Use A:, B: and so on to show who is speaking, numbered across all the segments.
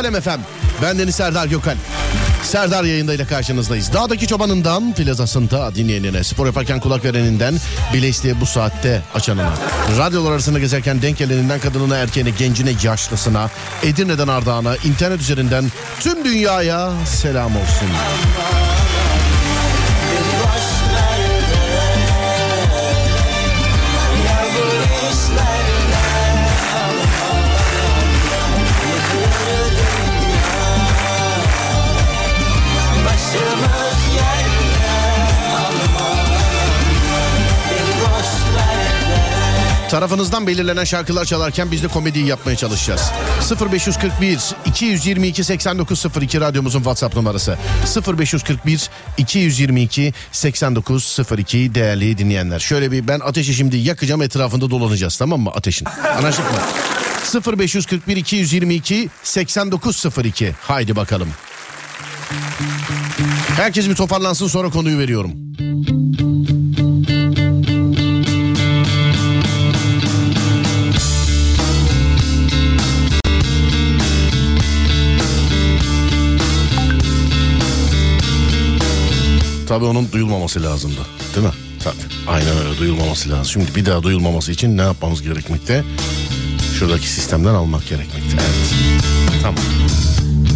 A: Alem Efem. Ben Deniz Serdar Gökal. Serdar yayındayla karşınızdayız. Dağdaki çobanından plazasında dinleyenine, spor yaparken kulak vereninden, bilesliğe bu saatte açanına, radyolar arasında gezerken denk geleninden kadınına, erkeğine, gencine, yaşlısına, Edirne'den Ardahan'a, internet üzerinden tüm dünyaya selam olsun.
B: Beni
A: Tarafınızdan belirlenen şarkılar çalarken biz de komediyi yapmaya çalışacağız. 0541 222 8902 radyomuzun WhatsApp numarası. 0541 222 8902 değerli dinleyenler. Şöyle bir ben ateşi şimdi yakacağım etrafında dolanacağız tamam mı ateşin? Anlaştık mı? 0541 222 8902 haydi bakalım. Herkes bir toparlansın sonra konuyu veriyorum. Tabii onun duyulmaması lazımdı. Değil mi? Tabii. Aynen öyle duyulmaması lazım. Şimdi bir daha duyulmaması için ne yapmamız gerekmekte? Şuradaki sistemden almak gerekmekte. Evet. Tamam.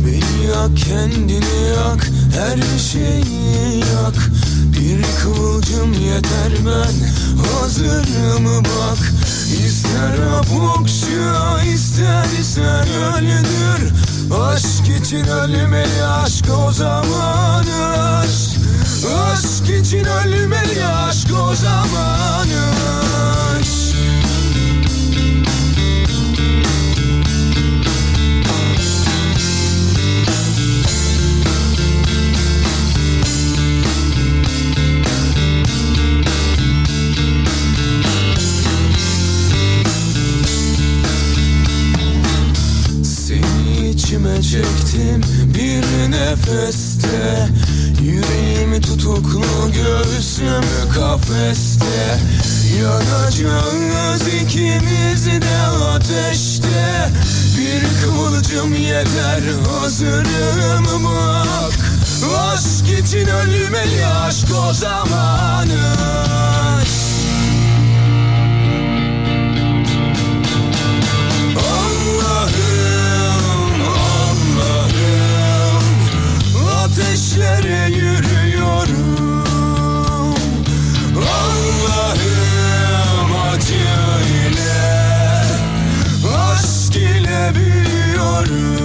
B: Beni yak kendini yak her şeyi yak Bir kıvılcım yeter ben hazırım bak İster okşa istersen öldür Aşk için ölmeli aşk o zaman aşk Aşk için ölmeli aşk o zaman aşk içime çektim bir nefeste. Yüreğimi tutuklu göğsüm kafeste. Yanacağız ikimiz de ateşte. Bir kıvılcım yeter hazırım bak. Aşk için ölmeli aşk o zaman Ateşlere yürüyorum. Allah'ım acı ile Aşk ile büyüyorum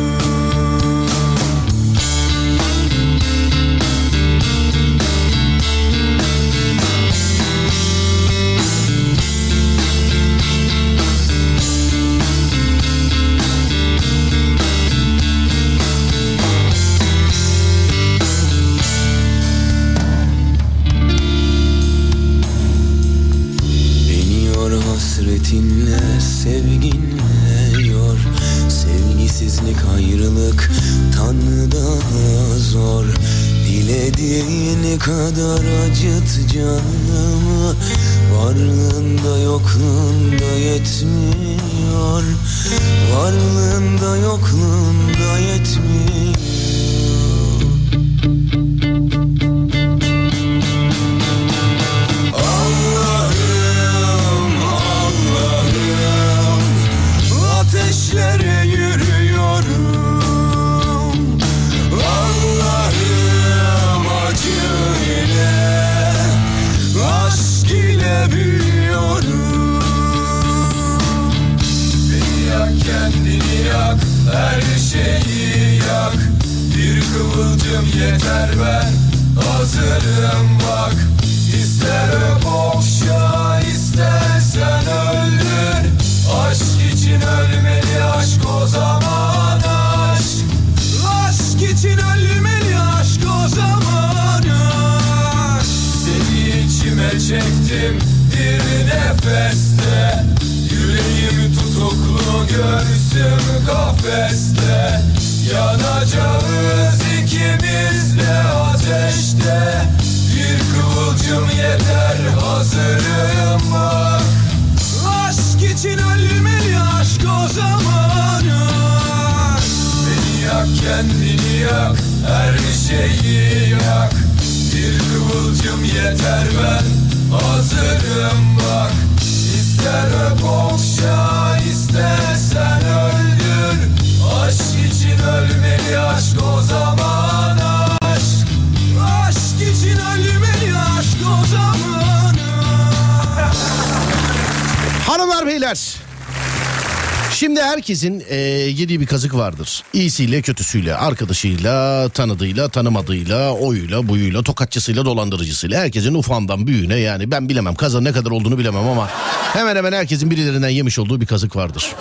A: herkesin e, yediği bir kazık vardır. İyisiyle kötüsüyle, arkadaşıyla, tanıdığıyla, tanımadığıyla, oyuyla, buyuyla, tokatçısıyla, dolandırıcısıyla. Herkesin ufağından büyüğüne yani ben bilemem kazan ne kadar olduğunu bilemem ama hemen hemen herkesin birilerinden yemiş olduğu bir kazık vardır.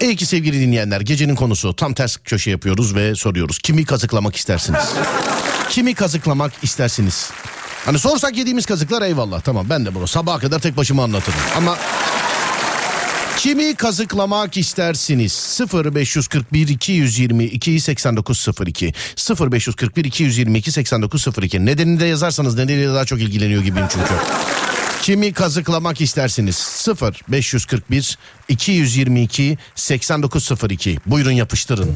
A: İyi ki sevgili dinleyenler gecenin konusu tam ters köşe yapıyoruz ve soruyoruz. Kimi kazıklamak istersiniz? Kimi kazıklamak istersiniz? Hani sorsak yediğimiz kazıklar eyvallah tamam ben de bunu sabaha kadar tek başıma anlatırım. Ama Kimi kazıklamak istersiniz? 0541 222 8902 0541 222 8902 Nedenini de yazarsanız nedeniyle daha çok ilgileniyor gibiyim çünkü. Kimi kazıklamak istersiniz? 0541 222 8902 Buyurun yapıştırın.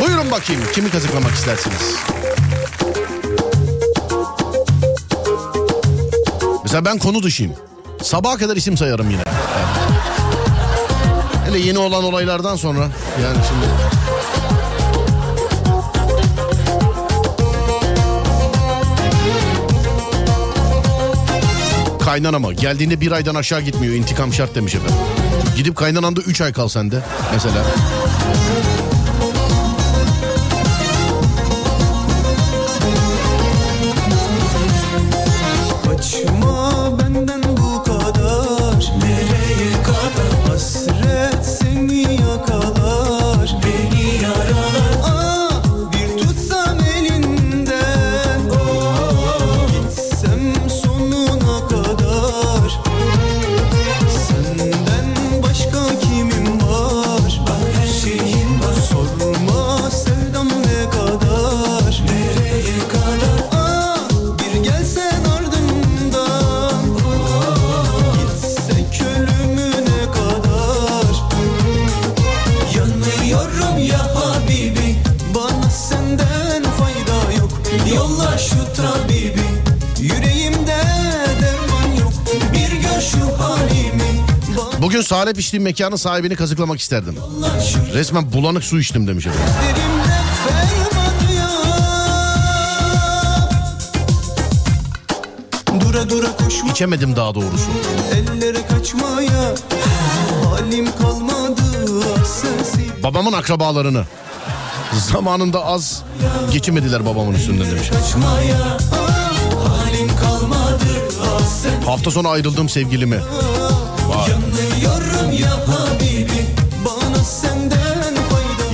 A: Buyurun bakayım kimi kazıklamak istersiniz? Mesela ben konu dışıyım. Sabaha kadar isim sayarım yine. Evet. Hele yeni olan olaylardan sonra yani şimdi Kaynanama geldiğinde bir aydan aşağı gitmiyor intikam şart demiş efendim. Gidip kaynananda 3 ay kal sende mesela. Salep içtiğim mekanın sahibini kazıklamak isterdim. Resmen bulanık su içtim demiş efendim.
C: Dura dura koşma
A: İçemedim daha doğrusu.
C: ellere kaçmaya Halim kalmadı sensiz
A: Babamın akrabalarını zamanında az geçemediler babamın üstünden demiş.
C: kaçmaya Halim kalmadı
A: Hafta sonu ayrıldığım sevgilimi.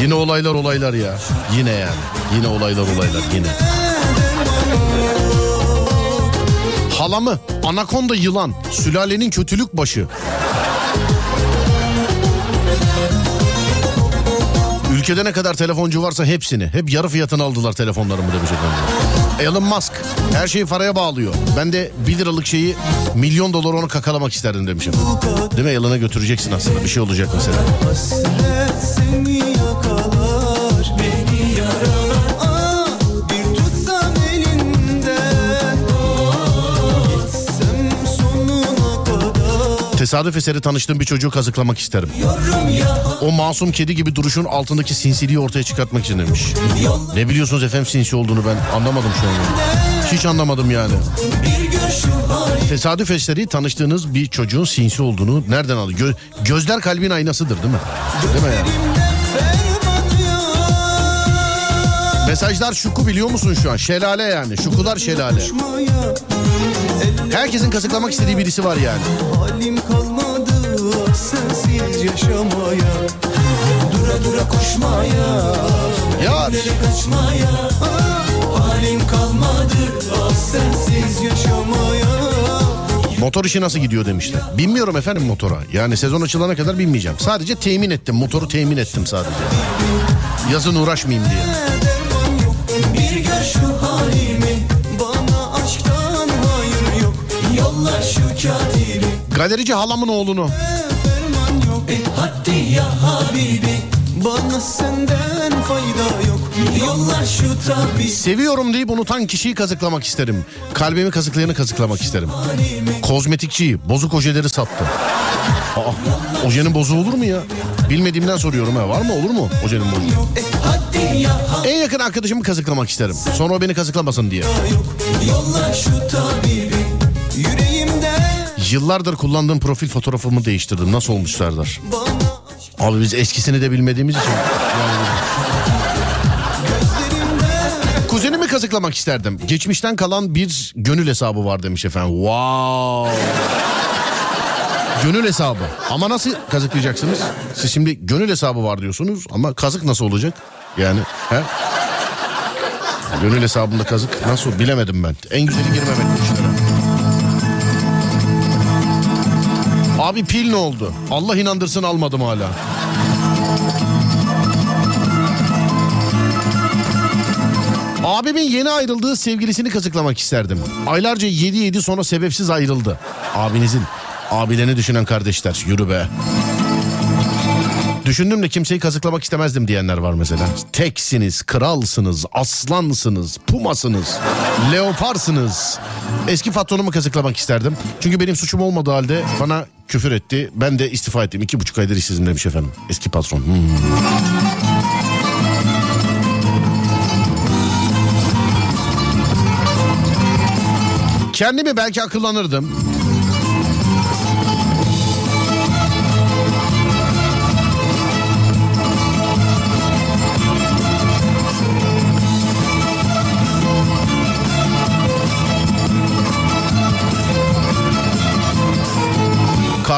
A: Yine olaylar olaylar ya. Yine yani. Yine olaylar olaylar yine. Halamı anakonda yılan sülalenin kötülük başı. Ülkede ne kadar telefoncu varsa hepsini. Hep yarı fiyatına aldılar telefonlarımı demiş efendim. Elon Musk her şeyi paraya bağlıyor. Ben de 1 liralık şeyi milyon dolar onu kakalamak isterdim demiş efendim. Değil mi? Elon'a götüreceksin aslında bir şey olacak mesela. Tesadüf eseri tanıştığım bir çocuğu kazıklamak isterim. O masum kedi gibi duruşun altındaki sinsiliği ortaya çıkartmak için demiş. Ne biliyorsunuz efendim sinsi olduğunu ben anlamadım şu an. Hiç anlamadım yani. Tesadüf eseri tanıştığınız bir çocuğun sinsi olduğunu nereden alıyor? Gö- gözler kalbin aynasıdır değil mi? Değil mi yani? Mesajlar şuku biliyor musun şu an? Şelale yani. Şukular şelale. Herkesin kazıklamak istediği birisi var yani.
C: Halim kalmadı sensiz yaşamaya Dura dura koşmaya
A: Ya
C: Nereye kaçmaya Halim kalmadı sensiz yaşamaya
A: Motor işi nasıl gidiyor demişler. Bilmiyorum efendim motora. Yani sezon açılana kadar bilmeyeceğim. Sadece temin ettim. Motoru temin ettim sadece. Yazın uğraşmayayım diye.
C: Bir gör şu halimi Yolla şu tabibi
A: Seviyorum deyip unutan kişiyi kazıklamak isterim. Kalbimi kazıklayanı kazıklamak isterim. Kozmetikçi bozuk ojeleri sattı. Aa, ojenin bozuğu olur mu ya? Bilmediğimden soruyorum ha. Var mı olur mu ojenin bozuğu?
C: E
A: En yakın arkadaşımı kazıklamak isterim. Sonra o beni kazıklamasın diye.
C: Yolla şu tabibi
A: Yıllardır kullandığım profil fotoğrafımı değiştirdim. Nasıl olmuş Serdar? Abi biz eskisini de bilmediğimiz için. Yani... Kuzenimi kazıklamak isterdim. Geçmişten kalan bir gönül hesabı var demiş efendim. Wow. Gönül hesabı. Ama nasıl kazıklayacaksınız? Siz şimdi gönül hesabı var diyorsunuz ama kazık nasıl olacak? Yani he? Gönül hesabında kazık nasıl bilemedim ben. En güzeli girmemek bu. Abi pil ne oldu? Allah inandırsın almadım hala. Abimin yeni ayrıldığı sevgilisini kazıklamak isterdim. Aylarca yedi yedi sonra sebepsiz ayrıldı. Abinizin. Abilerini düşünen kardeşler yürü be. Düşündüm de kimseyi kazıklamak istemezdim diyenler var mesela. Teksiniz, kralsınız, aslansınız, pumasınız, leoparsınız. Eski patronumu kazıklamak isterdim. Çünkü benim suçum olmadığı halde bana küfür etti. Ben de istifa ettim. İki buçuk aydır işsizim demiş efendim. Eski patron. Hmm. Kendimi belki akıllanırdım.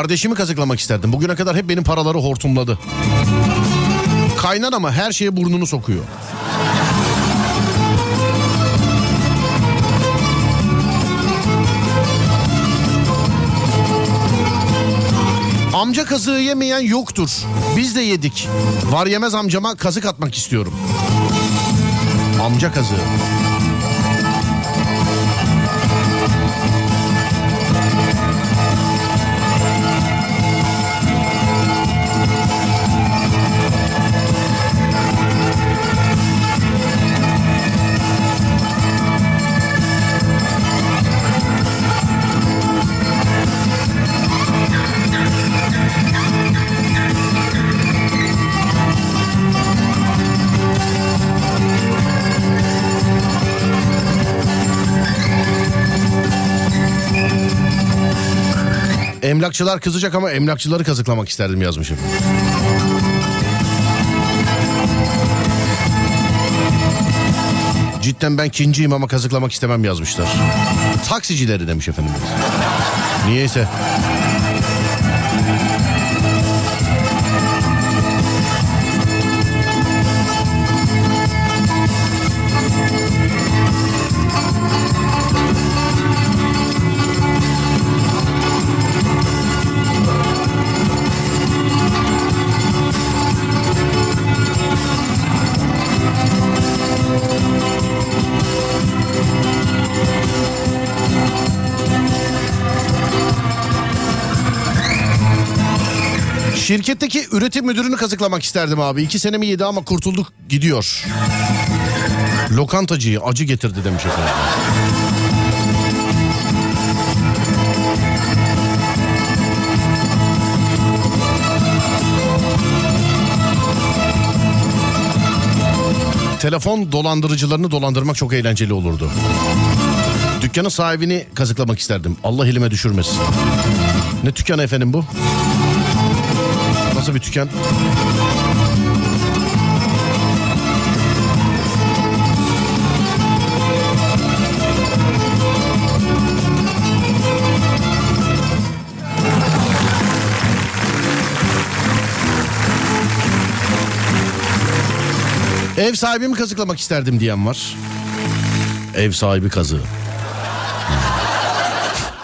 A: Kardeşimi kazıklamak isterdim. Bugüne kadar hep benim paraları hortumladı. Kaynar ama her şeye burnunu sokuyor. Amca kazığı yemeyen yoktur. Biz de yedik. Var yemez amcama kazık atmak istiyorum. Amca kazığı. Emlakçılar kızacak ama emlakçıları kazıklamak isterdim yazmışım. Cidden ben kinciyim ama kazıklamak istemem yazmışlar. Taksicileri demiş efendim. Niyeyse. Şirketteki üretim müdürünü kazıklamak isterdim abi. İki senemi yedi ama kurtulduk gidiyor. Lokantacıyı acı getirdi demiş efendim. Telefon dolandırıcılarını dolandırmak çok eğlenceli olurdu. Dükkanın sahibini kazıklamak isterdim. Allah elime düşürmesin. Ne dükkanı efendim bu? Nasıl bir dükkan? Ev sahibimi kazıklamak isterdim diyen var. Ev sahibi kazığı.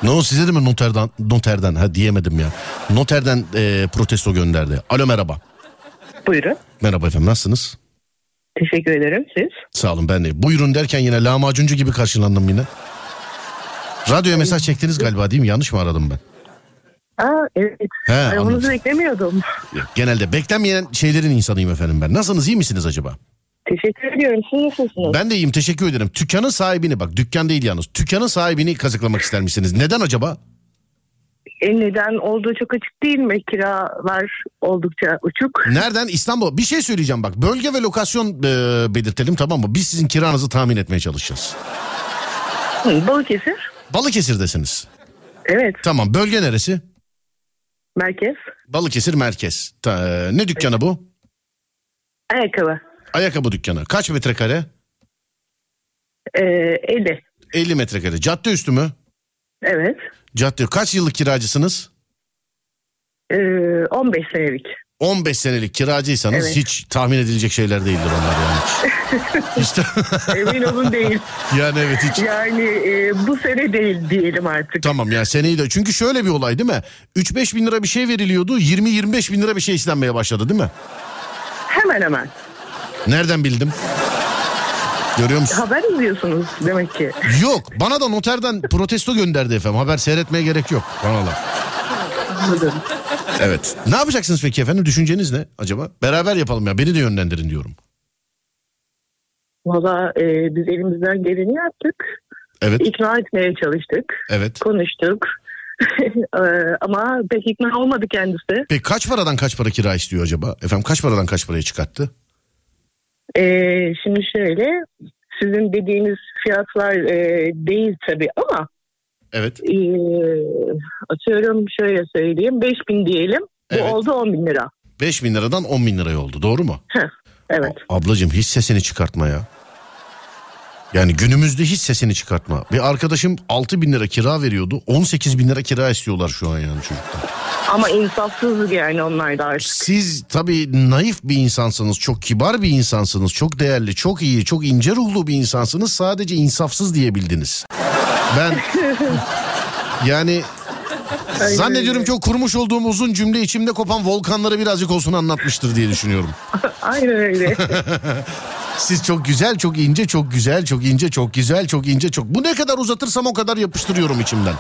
A: Ne o size de mi noterden, noterden ha diyemedim ya. Noterden e, protesto gönderdi. Alo merhaba.
D: Buyurun.
A: Merhaba efendim nasılsınız?
D: Teşekkür ederim. Siz?
A: Sağ olun ben de. Buyurun derken yine lahmacuncu gibi karşılandım yine. Radyoya mesaj çektiniz galiba değil mi? Yanlış mı aradım ben?
D: Aa evet.
A: He,
D: Aramanızı
A: anladım.
D: beklemiyordum.
A: Genelde beklenmeyen şeylerin insanıyım efendim ben. Nasılsınız iyi misiniz acaba?
D: Teşekkür ediyorum. Siz nasılsınız?
A: Ben de iyiyim teşekkür ederim. Dükkanın sahibini bak dükkan değil yalnız. Dükkanın sahibini kazıklamak ister misiniz? Neden acaba?
D: E, neden olduğu çok açık değil mi? Kiralar oldukça uçuk.
A: Nereden? İstanbul. Bir şey söyleyeceğim bak. Bölge ve lokasyon e, belirtelim tamam mı? Biz sizin kiranızı tahmin etmeye çalışacağız.
D: Hı, Balıkesir.
A: Balıkesir'desiniz.
D: Evet.
A: Tamam bölge neresi?
D: Merkez.
A: Balıkesir merkez. Ta- e, ne dükkanı bu?
D: Ayakkabı.
A: Ayakkabı dükkanı. Kaç metrekare?
D: E, 50.
A: 50 metrekare. Cadde üstü mü?
D: Evet.
A: Cadde. Kaç yıllık kiracısınız?
D: E, 15 senelik.
A: 15 senelik kiracıysanız
D: Evet.
A: hiç tahmin edilecek şeyler değildir onlar yani. De-
D: Emin olun değil.
A: yani evet hiç.
D: Yani e, bu sene değil diyelim artık.
A: Tamam yani seneyi de çünkü şöyle bir olay değil mi? 3-5 bin lira bir şey veriliyordu 20-25 bin lira bir şey istenmeye başladı değil mi?
D: Hemen hemen.
A: Nereden bildim? Görüyor musun?
D: Haber izliyorsunuz demek ki.
A: Yok bana da noterden protesto gönderdi efendim. Haber seyretmeye gerek yok bana da.
D: Anladım.
A: Evet. Ne yapacaksınız peki efendim? Düşünceniz ne acaba? Beraber yapalım ya beni de yönlendirin diyorum.
D: Valla e, biz elimizden geleni yaptık.
A: Evet
D: İkna etmeye çalıştık.
A: evet.
D: konuştuk. Ee, Ama pek ikna olmadı kendisi.
A: Peki kaç paradan kaç para kira istiyor acaba? Efendim kaç paradan kaç paraya çıkarttı?
D: Ee, şimdi şöyle sizin dediğiniz fiyatlar e, değil tabii ama
A: Evet.
D: e, atıyorum şöyle söyleyeyim 5000 diyelim bu
A: Evet.
D: oldu 10 bin lira.
A: 5 bin liradan 10 bin liraya oldu doğru mu?
D: Heh, evet.
A: Ablacığım hiç sesini çıkartma ya. Yani günümüzde hiç sesini çıkartma. Bir arkadaşım 6 bin lira kira veriyordu. 18 bin lira kira istiyorlar şu an yani çocuklar.
D: Ama insafsız yani onlar da artık.
A: Siz tabii naif bir insansınız. Çok kibar bir insansınız. Çok değerli, çok iyi, çok ince ruhlu bir insansınız. Sadece insafsız diyebildiniz. Ben yani zannediyorum ki o kurmuş olduğum uzun cümle içimde kopan volkanları birazcık olsun anlatmıştır diye düşünüyorum.
D: Aynen öyle.
A: Siz çok güzel, çok ince, çok güzel, çok ince, çok güzel, çok ince, çok... Bu ne kadar uzatırsam o kadar yapıştırıyorum içimden.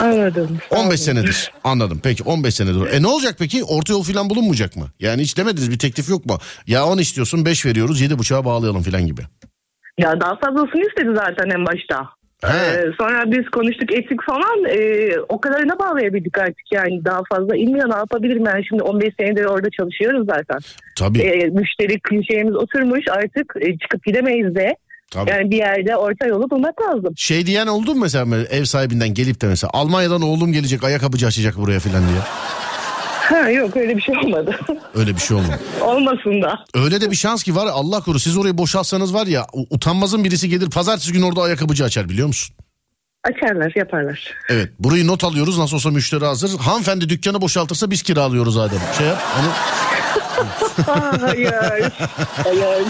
D: Anladım. Sağ
A: 15
D: olun.
A: senedir. Anladım. Peki 15 senedir. E ne olacak peki? Orta yol falan bulunmayacak mı? Yani hiç demediniz bir teklif yok mu? Ya 10 istiyorsun 5 veriyoruz 7.5'a bağlayalım falan gibi.
D: Ya daha fazlasını istedi zaten en başta.
A: He.
D: Ee, sonra biz konuştuk ettik falan e, o kadarına bağlayabildik artık yani daha fazla inmiyor ne yapabilirim yani şimdi 15 senedir orada çalışıyoruz zaten.
A: Tabii.
D: E, müşteri klişemiz oturmuş artık e, çıkıp gidemeyiz de
A: tabii.
D: yani bir yerde orta yolu bulmak lazım.
A: Şey diyen oldu mu mesela ev sahibinden gelip de mesela Almanya'dan oğlum gelecek ayakkabıcı açacak buraya falan diye.
D: Ha yok öyle bir şey olmadı.
A: Öyle bir şey olmadı.
D: Olmasın da.
A: Öyle de bir şans ki var Allah korusun siz orayı boşaltsanız var ya utanmazın birisi gelir pazartesi günü orada ayakkabıcı açar biliyor musun?
D: Açarlar yaparlar.
A: Evet burayı not alıyoruz nasıl olsa müşteri hazır. Hanımefendi dükkanı boşaltırsa biz kiralıyoruz Adem. Şey yap onu
D: hayır. hayır.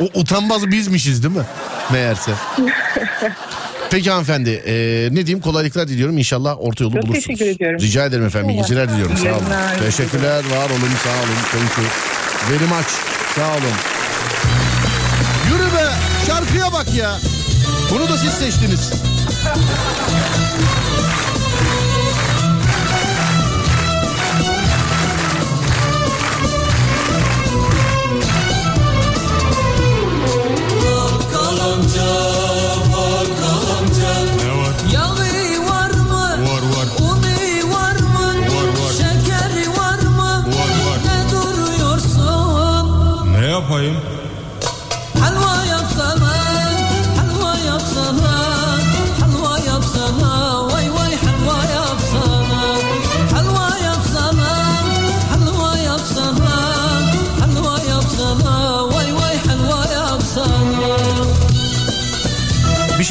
A: O utanmaz bizmişiz değil mi? Meğerse. Peki hanımefendi e, ne diyeyim kolaylıklar diliyorum inşallah orta yolu
D: Çok
A: bulursunuz.
D: teşekkür ediyorum.
A: Rica ederim efendim iyi geceler diliyorum sağ olun.
D: Yayınlar.
A: Teşekkürler var olun sağ olun. Thank you. Very much sağ olun. Yürü be şarkıya bak ya. Bunu da siz seçtiniz.
C: Yağı var mı?
B: Var var
C: Unu var mı?
B: Var, var.
C: Şekeri var mı?
B: Var, var.
C: Ne duruyorsun?
B: Ne yapayım?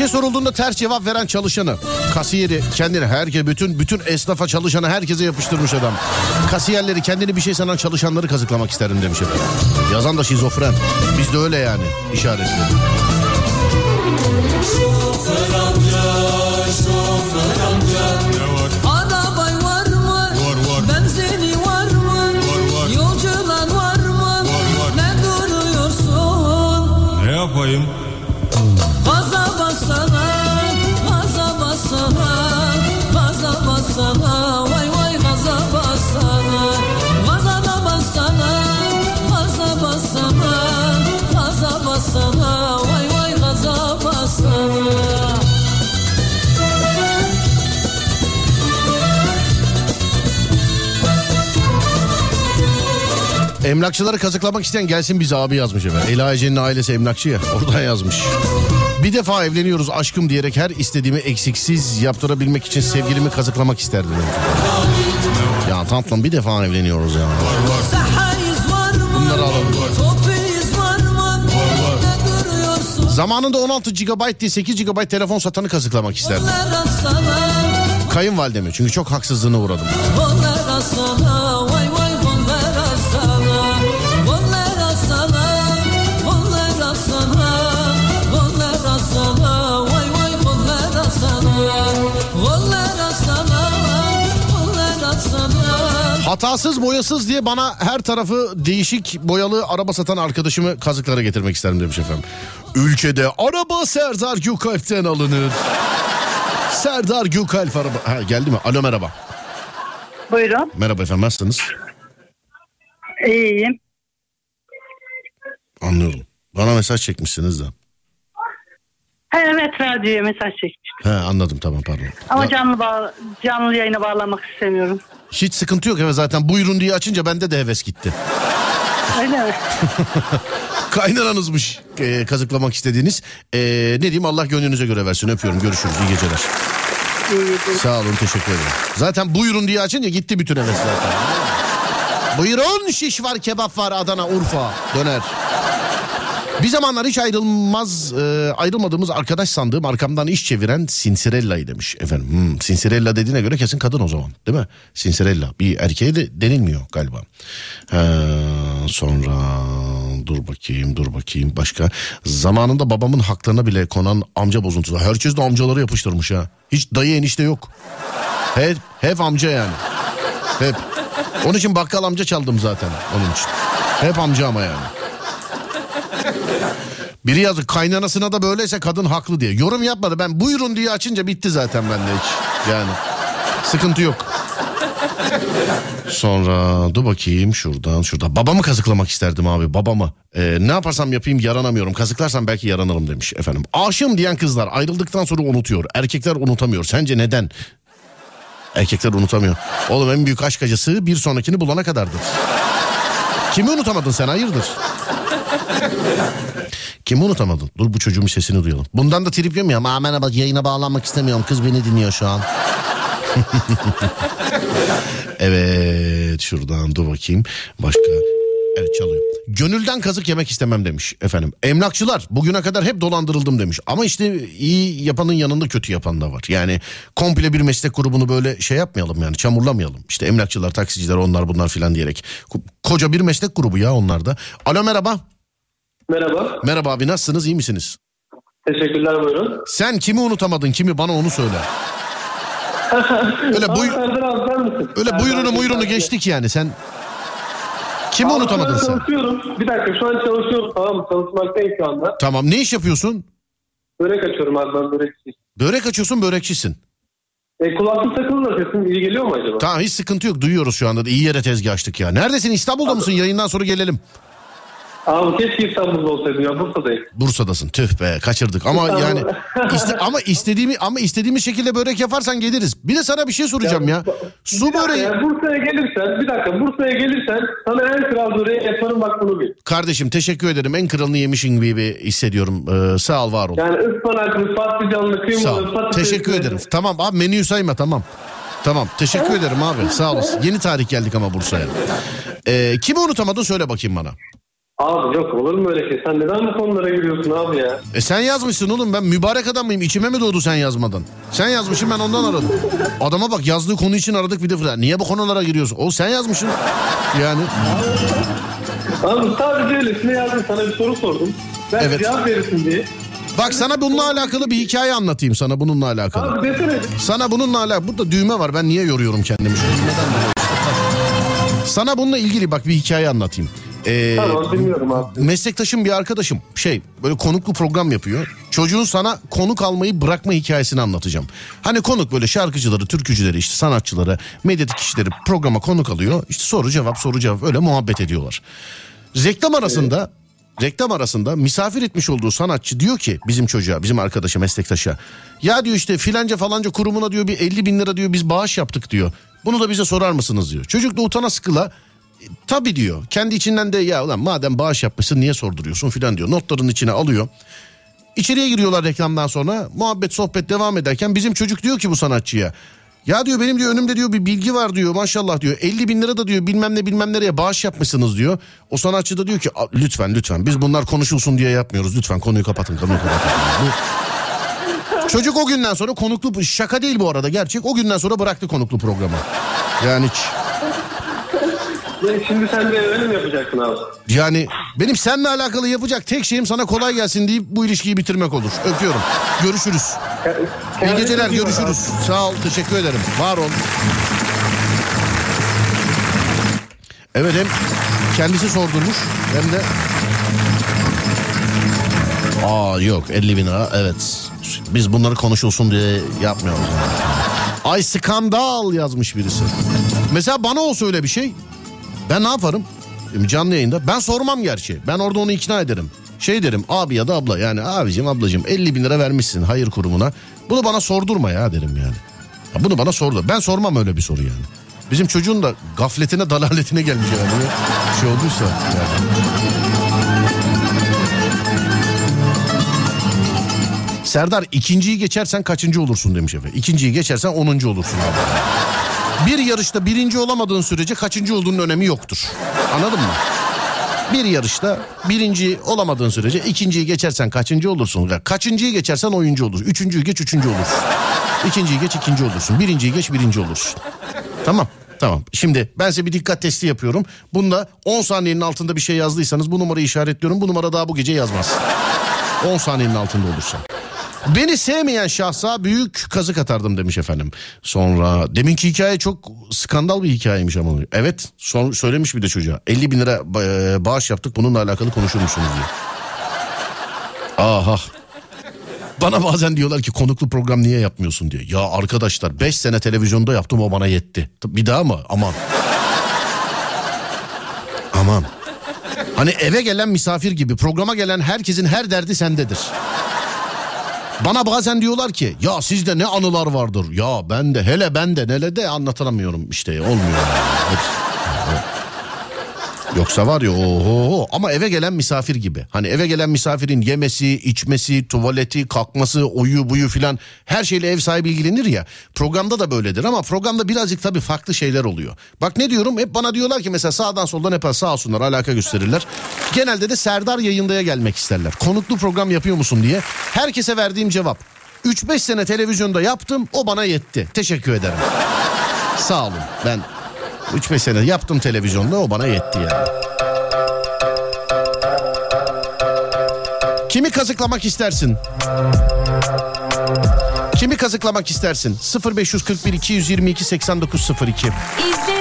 A: Şey sorulduğunda ters cevap veren çalışanı, kasiyeri, kendini herkes bütün bütün esnafa çalışanı herkese yapıştırmış adam. Kasiyerleri kendini bir şey sanan çalışanları kazıklamak isterim demiş efendim. Yazan da şizofren. Biz de öyle yani işaretli. Emlakçıları kazıklamak isteyen gelsin bize abi yazmış efendim. Ela Ece'nin ailesi emlakçı ya oradan yazmış. Bir defa evleniyoruz aşkım diyerek her istediğimi eksiksiz yaptırabilmek için sevgilimi kazıklamak isterdim. Ya tatlım bir defa evleniyoruz ya. Bunları alalım. Zamanında 16 GB diye 8 GB telefon satanı kazıklamak isterdim. Kayınvalidemi çünkü çok haksızlığına uğradım.
C: onlara sana,
A: Hatasız boyasız diye bana her tarafı değişik boyalı araba satan arkadaşımı kazıklara getirmek isterim demiş efendim. Ülkede araba Serdar Gökalp'ten alınır. Serdar Gökalp araba. Ha, geldi mi? Alo merhaba.
E: Buyurun.
A: Merhaba efendim nasılsınız?
E: İyiyim.
A: Anlıyorum. Bana mesaj çekmişsiniz de.
E: Ha, evet radyoya mesaj çekmiş.
A: He anladım tamam pardon.
E: Ama canlı bağ canlı yayına bağlamak istemiyorum.
A: Hiç sıkıntı yok evet zaten buyurun diye açınca bende de heves gitti.
E: Öyle mi?
A: Kaynananızmış e, kazıklamak istediğiniz. E, ne diyeyim Allah gönlünüze göre versin öpüyorum görüşürüz iyi geceler.
E: İyi,
A: Sağ olun teşekkür ederim. Zaten buyurun diye açınca gitti bütün heves zaten. Buyurun şiş var kebap var Adana Urfa döner. Bir zamanlar hiç ayrılmaz e, ayrılmadığımız arkadaş sandığım arkamdan iş çeviren Sinsirella'yı demiş efendim. Hmm, Sinsirella dediğine göre kesin kadın o zaman değil mi? Sinsirella bir erkeğe de denilmiyor galiba. Ee, sonra dur bakayım dur bakayım başka. Zamanında babamın haklarına bile konan amca bozuntusu. Herkes de amcaları yapıştırmış ha. Hiç dayı enişte yok. Hep, hep amca yani. Hep. Onun için bakkal amca çaldım zaten onun için. Hep amca ama yani. Biri yazdı kaynanasına da böyleyse kadın haklı diye. Yorum yapmadı ben buyurun diye açınca bitti zaten bende hiç. Yani sıkıntı yok. Sonra dur bakayım şuradan şurada. Babamı kazıklamak isterdim abi babamı. Ee, ne yaparsam yapayım yaranamıyorum. Kazıklarsam belki yaranırım demiş efendim. Aşığım diyen kızlar ayrıldıktan sonra unutuyor. Erkekler unutamıyor. Sence neden? Erkekler unutamıyor. Oğlum en büyük aşk acısı bir sonrakini bulana kadardır. Kimi unutamadın sen hayırdır? Kimi unutamadın? Dur bu çocuğun sesini duyalım. Bundan da trip yemiyorum. Aa merhaba yayına bağlanmak istemiyorum. Kız beni dinliyor şu an. evet şuradan dur bakayım. Başka. Evet çalıyor. Gönülden kazık yemek istemem demiş efendim. Emlakçılar bugüne kadar hep dolandırıldım demiş. Ama işte iyi yapanın yanında kötü yapan da var. Yani komple bir meslek grubunu böyle şey yapmayalım yani çamurlamayalım. İşte emlakçılar, taksiciler onlar bunlar filan diyerek. Ko- Koca bir meslek grubu ya onlar da. Alo merhaba.
F: Merhaba.
A: Merhaba abi nasılsınız iyi misiniz?
F: Teşekkürler buyurun.
A: Sen kimi unutamadın kimi bana onu söyle. öyle buy
F: Abi abi
A: öyle buyurunu
F: abi,
A: buyurunu geçtik yani sen. Kimi
F: Abi
A: unutamadın sen?
F: Çalışıyorum. Bir dakika şu an çalışıyorum tamam mı? Çalışmaktayım şu anda.
A: Tamam ne iş yapıyorsun?
F: Börek açıyorum abi ben börekçi.
A: Börek açıyorsun börekçisin.
F: E, kulaklık takılı da sesim iyi geliyor mu acaba?
A: Tamam hiç sıkıntı yok duyuyoruz şu anda da iyi yere tezgah açtık ya. Neredesin İstanbul'da mısın yayından sonra gelelim.
F: Abi keşke İstanbul'da olsaydım ya Bursa'dayım.
A: Bursa'dasın tüh be kaçırdık ama yani iste- ama istediğimi ama istediğimiz şekilde börek yaparsan geliriz. Bir de sana bir şey soracağım ya. Su
F: Bir dakika
A: böreği
F: ya, Bursa'ya gelirsen bir dakika Bursa'ya gelirsen sana en kral böreği yaparım bak bunu bil.
A: kardeşim teşekkür ederim en kralını yemişin gibi hissediyorum. Ee, sağ ol var ol.
F: Yani ıspanaklı, patlıcanlı,
A: Sağ
F: kıymalı,
A: ol.
F: patatesli.
A: Teşekkür ederim. Tamam abi menüyü sayma tamam. Tamam teşekkür ederim abi sağ olasın. Yeni tarih geldik ama Bursa'ya. Ee, kimi unutamadın söyle bakayım bana.
F: Abi yok olur mu öyle şey? Sen neden bu konulara giriyorsun abi ya?
A: E sen yazmışsın oğlum ben mübarek adam mıyım? İçime mi doğdu sen yazmadan? Sen yazmışsın ben ondan aradım. Adama bak yazdığı konu için aradık bir de falan. Niye bu konulara giriyorsun? O sen yazmışsın. Yani
F: Abi sadece öylesine yazdım sana bir soru sordum. Ben
A: Evet.
F: cevap verirsin diye.
A: bak sana bununla alakalı bir hikaye anlatayım sana bununla alakalı.
F: Abi desene.
A: Sana bununla alakalı. Burada düğme var ben niye yoruyorum kendimi? Şu. Sana bununla ilgili bak bir hikaye anlatayım. Ee,
F: Tamam dinliyorum abi.
A: meslektaşım bir arkadaşım şey böyle konuklu program yapıyor. Çocuğun sana konuk almayı bırakma hikayesini anlatacağım. Hani konuk böyle şarkıcıları, türkücüleri, işte sanatçıları, medyatik kişileri programa konuk alıyor. İşte soru cevap soru cevap öyle muhabbet ediyorlar. Reklam arasında reklam arasında misafir etmiş olduğu sanatçı diyor ki bizim çocuğa, bizim arkadaşa, meslektaşa. Ya diyor işte filanca falanca kurumuna diyor bir 50 bin lira diyor biz bağış yaptık diyor. Bunu da bize sorar mısınız diyor. Çocuk da utana sıkıla tabii diyor. Kendi içinden de ya ulan madem bağış yapmışsın niye sorduruyorsun filan diyor. Notların içine alıyor. İçeriye giriyorlar reklamdan sonra. Muhabbet sohbet devam ederken bizim çocuk diyor ki bu sanatçıya. Ya diyor benim diyor önümde diyor bir bilgi var diyor maşallah diyor 50 bin lira da diyor bilmem ne bilmem nereye bağış yapmışsınız diyor. O sanatçı da diyor ki "A, lütfen lütfen biz bunlar konuşulsun diye yapmıyoruz lütfen konuyu kapatın konuyu kapatın. Çocuk o günden sonra konuklu şaka değil bu arada gerçek o günden sonra bıraktı konuklu programı. Yani hiç.
F: E, Şimdi sen de öyle mi yapacaksın abi?
A: Yani benim seninle alakalı yapacak tek şeyim sana kolay gelsin deyip bu ilişkiyi bitirmek olur. Öpüyorum. Görüşürüz. İyi geceler
F: bak abi.
A: görüşürüz. Sağ ol teşekkür ederim. Var ol. Evet hem kendisi sordurmuş hem de... Aa yok 50 bin lira evet. Biz bunları konuşulsun diye yapmıyoruz. Ay skandal yazmış birisi. Mesela bana olsa öyle bir şey ben ne yaparım? Şimdi Canlı yayında. Ben sormam gerçi. Ben orada onu ikna ederim. Şey derim abi ya da abla yani abicim ablacım 50 bin lira vermişsin hayır kurumuna. Bunu bana sordurma ya derim yani. Ya bunu bana sordu. Ben sormam öyle bir soru yani. Bizim çocuğun da gafletine dalaletine gelmiş herhalde. Bir şey olduysa yani. Serdar ikinciyi geçersen kaçıncı olursun demiş efendim. İkinciyi geçersen onuncu olursun abi. Bir yarışta birinci olamadığın sürece kaçıncı olduğunun önemi yoktur. Anladın mı? Bir yarışta birinci olamadığın sürece ikinciyi geçersen kaçıncı olursun? Kaçıncıyı geçersen oyuncu olursun. Üçüncüyü geç üçüncü olursun. İkinciyi geç ikinci olursun. Birinciyi geç birinci olursun. Tamam. Tamam. Şimdi ben size bir dikkat testi yapıyorum. Bunda 10 saniyenin altında bir şey yazdıysanız bu numarayı işaretliyorum. Bu numara daha bu gece yazmaz. 10 saniyenin altında olursa. Beni sevmeyen şahsa büyük kazık atardım demiş efendim. Sonra deminki hikaye çok skandal bir hikayeymiş ama. Evet son, söylemiş bir de çocuğa. 50 bin lira e, bağış yaptık bununla alakalı konuşur musunuz diye. Aha. Bana bazen diyorlar ki konuklu program niye yapmıyorsun diye. Ya arkadaşlar 5 sene televizyonda yaptım o bana yetti. Bir daha mı? Aman. Aman. Hani eve gelen misafir gibi programa gelen herkesin her derdi sendedir. Bana bazen diyorlar ki ya sizde ne anılar vardır. Ya ben de hele ben de nele de anlatamıyorum işte olmuyor. yani. Yoksa var ya oho ama eve gelen misafir gibi. Hani eve gelen misafirin yemesi, içmesi, tuvaleti, kalkması, oyu buyu filan her şeyle ev sahibi ilgilenir ya. Programda da böyledir ama programda birazcık tabii farklı şeyler oluyor. Bak ne diyorum hep bana diyorlar ki mesela sağdan soldan hep sağ olsunlar alaka gösterirler. Genelde de Serdar yayındaya gelmek isterler. Konuklu program yapıyor musun diye. Herkese verdiğim cevap. 3-5 sene televizyonda yaptım o bana yetti. Teşekkür ederim. Sağ olun ben 3-5 sene yaptım televizyonda o bana yetti yani. Kimi kazıklamak istersin? Kimi kazıklamak istersin? 0541 222 8902.
G: İzledim